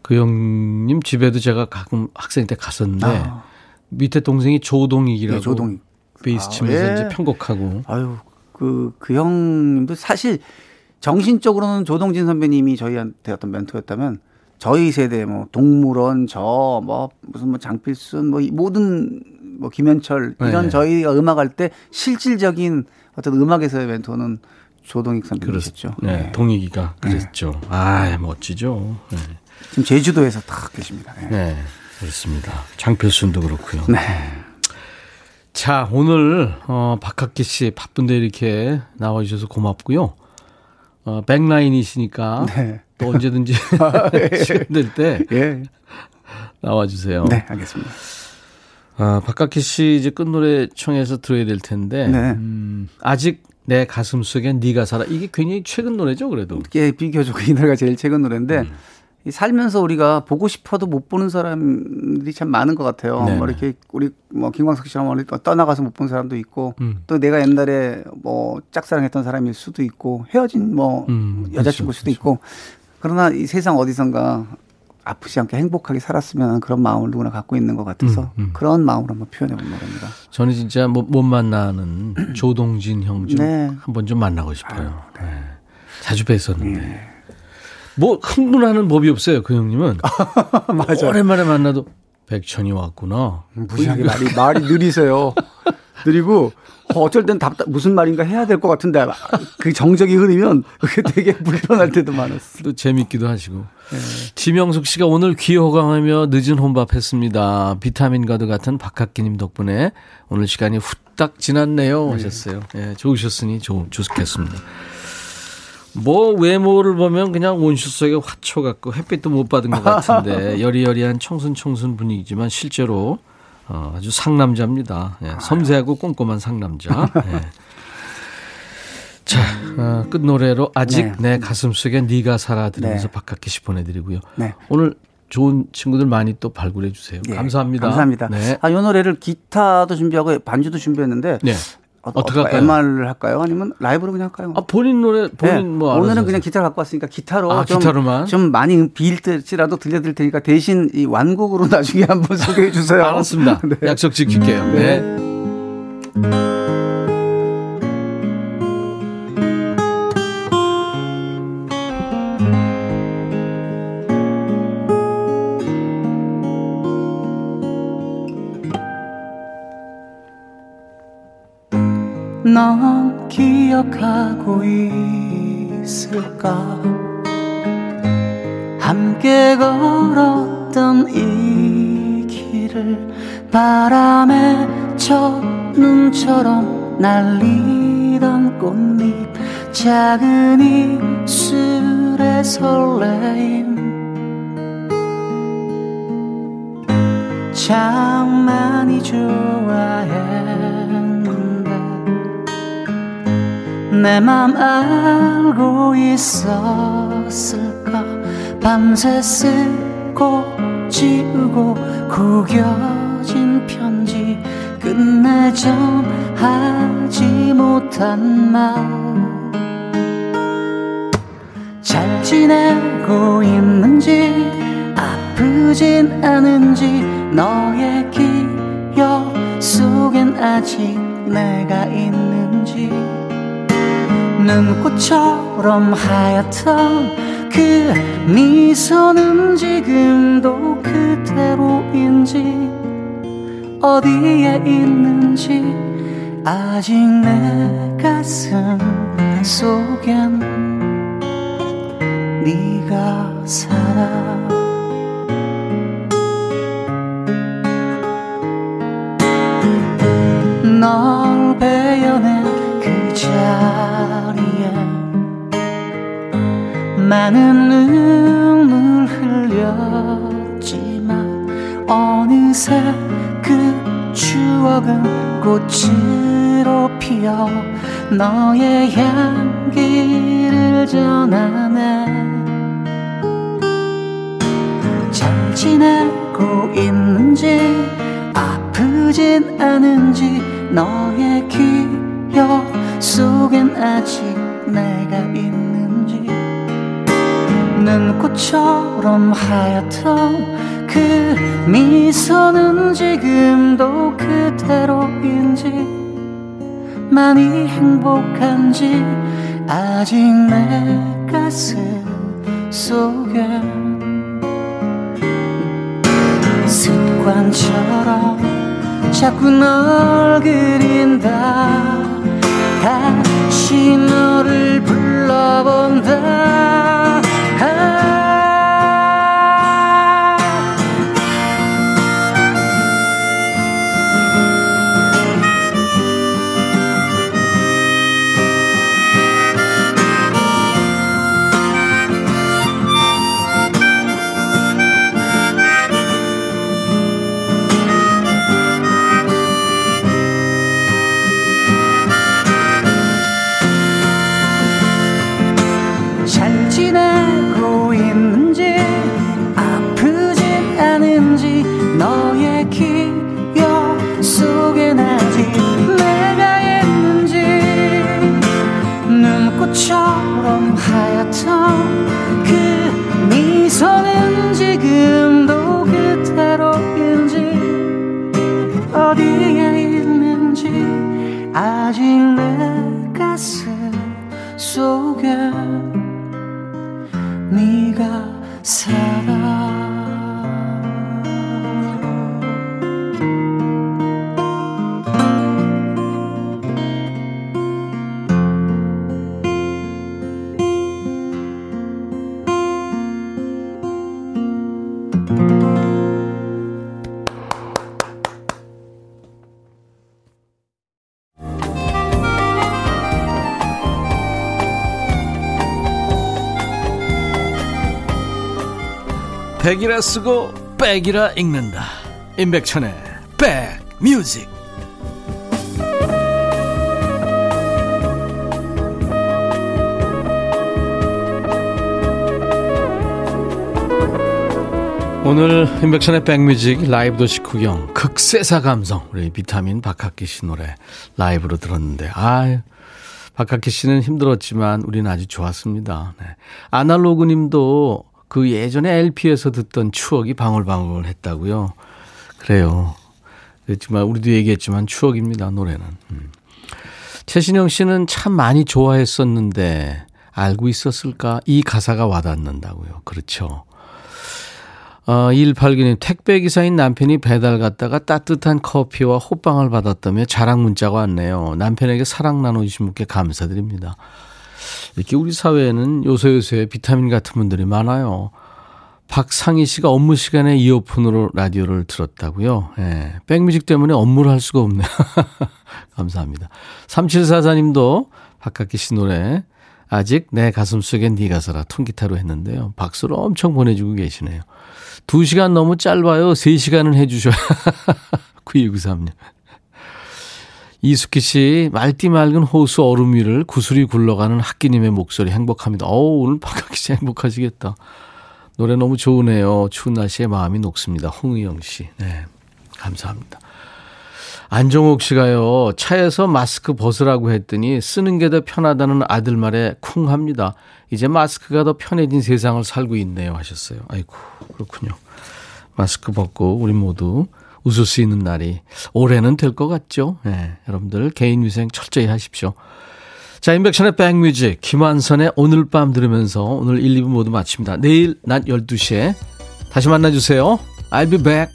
그 형님 집에도 제가 가끔 학생 때 갔었는데 아. 밑에 동생이 조동익이라고 예, 조동익. 베이스 아, 치면서 예. 이제 편곡하고 아유, 그, 그 형님도 사실 정신적으로는 조동진 선배님이 저희한테 어떤 멘토였다면 저희 세대 뭐 동물원 저 뭐 무슨 뭐 장필순 뭐이 모든 뭐 김현철 이런 네. 저희가 음악할 때 실질적인 어떤 음악에서의 멘토는 조동익 선배님이셨죠. 네, 네. 동익이가 그랬죠. 아 멋지죠. 네. 지금 제주도에서 딱 계십니다. 네. 네. 그렇습니다. 장필순도 그렇고요. 네. 자, 오늘 어 박학기 씨 바쁜데 이렇게 나와 주셔서 고맙고요. 어 백라인이시니까 네. 또 언제든지 시간 [laughs] [laughs] 될때 예. 나와 주세요. 네, 알겠습니다. 아, 박학기 씨 이제 끝 노래 청해서 들어야 될 텐데 네. 음, 아직 내 가슴 속엔 네가 살아 이게 굉장히 최근 노래죠, 그래도. 이게 비교적 이 노래가 제일 최근 노래인데 음. 이 살면서 우리가 보고 싶어도 못 보는 사람들이 참 많은 것 같아요. 네네. 뭐 이렇게 우리 뭐 김광석 씨랑 멀리 떠나가서 못 본 사람도 있고 음. 또 내가 옛날에 뭐 짝사랑했던 사람일 수도 있고 헤어진 뭐 음, 여자친구일 그렇죠, 수도 있고 그러나 이 세상 어디선가 아프지 않게 행복하게 살았으면 그런 마음을 누구나 갖고 있는 것 같아서 음, 음. 그런 마음으로 한번 표현해 본 노래입니다. 저는 진짜 못, 못 만나는 [clears throat] 조동진 형좀 네. 한번 좀 만나고 싶어요. 네. 자주 뵀었는데. 뭐 흥분하는 법이 없어요, 그 형님은. [laughs] 맞아요. 오랜만에 만나도 백천이 왔구나. 무시하게 말이 말이 느리세요. 느리고 어, 어쩔 땐 답답 무슨 말인가 해야 될 것 같은데 그 정적이 흐르면 그게 되게 불편할 때도 많았어. 또 재밌기도 하시고. 지명숙 씨가 오늘 귀 호강하며 늦은 혼밥했습니다. 비타민 가드 같은 박학기님 덕분에 오늘 시간이 후딱 지났네요. 하셨어요. 예, 좋으셨으니 좋, 좋겠습니다. 뭐 외모를 보면 그냥 온실 속의 화초 같고 햇빛도 못 받은 것 같은데 [laughs] 여리여리한 청순청순 분위기지만 실제로 어, 아주 상남자입니다. 예, 섬세하고 꼼꼼한 상남자. [laughs] 예. 자, 어, 끝 노래로 아직 네. 내 가슴 속에 네가 살아 들으면서 네. 박학기 씨 보내드리고요. 네. 오늘 좋은 친구들 많이 또 발굴해 주세요. 예, 감사합니다. 감사합니다. 네. 아, 이 노래를 기타도 준비하고 반주도 준비했는데 네. 어, 어떻게 할까요? MR을 할까요? 아니면 라이브로 그냥 할까요? 아 본인 노래 본인 네, 뭐 오늘은 그냥. 기타를 갖고 왔으니까 기타로 아, 좀, 기타로만? 좀 많이 비일지라도 들려드릴 테니까 대신 이 완곡으로 [laughs] 나중에 한번 소개해 주세요. 알았습니다. [laughs] 네. 약속 지킬게요. 네. 넌 기억하고 있을까? 함께 걸었던 이 길을 바람에 첫눈처럼 날리던 꽃잎 작은 입술의 설레임. 참 많이 좋아했 내 맘 알고 있었을까? 밤새 쓰고 지우고 구겨진 편지 끝내 전하지 못한 말 잘 지내고 있는지 아프진 않은지 너의 기억 속엔 아직 내가 있는지 눈꽃처럼 하얗던 그 미소는 지금도 그대로인지 어디에 있는지 아직 내 가슴 속엔 네가 살아. 널 베어낸 그 자리에 많은 눈물 흘렸지만 어느새 그 추억은 꽃으로 피어 너의 향기를 전하네. 잘 지내고 있는지 아프진 않은지 너의 기억 속엔 아직 내가 있는지 눈꽃처럼 하얗던 그 미소는 지금도 그대로인지 많이 행복한지 아직 내 가슴 속엔 습관처럼 자꾸 널 그린다. 다시 너를 불러본다 백이라 쓰고 백이라 읽는다 임백천의 백뮤직 오늘 임백천의 백뮤직 라이브 도시 구경 극세사 감성 우리 비타민 박학기 씨 노래 라이브로 들었는데 아 박학기 씨는 힘들었지만 우리는 아주 좋았습니다. 네. 아날로그 님도 그 예전에 LP에서 듣던 추억이 방울방울 했다고요. 그래요. 그렇지만 우리도 얘기했지만 추억입니다. 노래는. 음. 최신영 씨는 참 많이 좋아했었는데 알고 있었을까? 이 가사가 와닿는다고요. 그렇죠. 어, 189님, 택배기사인 남편이 배달 갔다가 따뜻한 커피와 호빵을 받았다며 자랑 문자가 왔네요. 남편에게 사랑 나눠주신 분께 감사드립니다. 이렇게 우리 사회에는 요새요새 비타민 같은 분들이 많아요. 박상희 씨가 업무 시간에 이어폰으로 라디오를 들었다고요. 예. 백뮤직 때문에 업무를 할 수가 없네요. [laughs] 감사합니다. 3744님도 박학기 씨 노래 아직 내 가슴 속에 네가 살아 통기타로 했는데요. 박수를 엄청 보내주고 계시네요. 2시간 너무 짧아요. 3시간은 해주셔야. [laughs] 9293님. 이숙희 씨, 말띠 맑은 호수 얼음 위를 구슬이 굴러가는 학기님의 목소리 행복합니다. 어우, 오늘 박학기 씨 행복하시겠다. 노래 너무 좋으네요. 추운 날씨에 마음이 녹습니다. 홍의영 씨. 네. 감사합니다. 안정옥 씨가요, 차에서 마스크 벗으라고 했더니 쓰는 게 더 편하다는 아들 말에 쿵 합니다. 이제 마스크가 더 편해진 세상을 살고 있네요. 하셨어요. 아이고, 그렇군요. 마스크 벗고 우리 모두 웃을 수 있는 날이 올해는 될 것 같죠? 네, 여러분들 개인 위생 철저히 하십시오. 자, 인백션의 백뮤직, 김한선의 오늘 밤 들으면서 오늘 1, 2부 모두 마칩니다. 내일 낮 12시에 다시 만나주세요. I'll be back.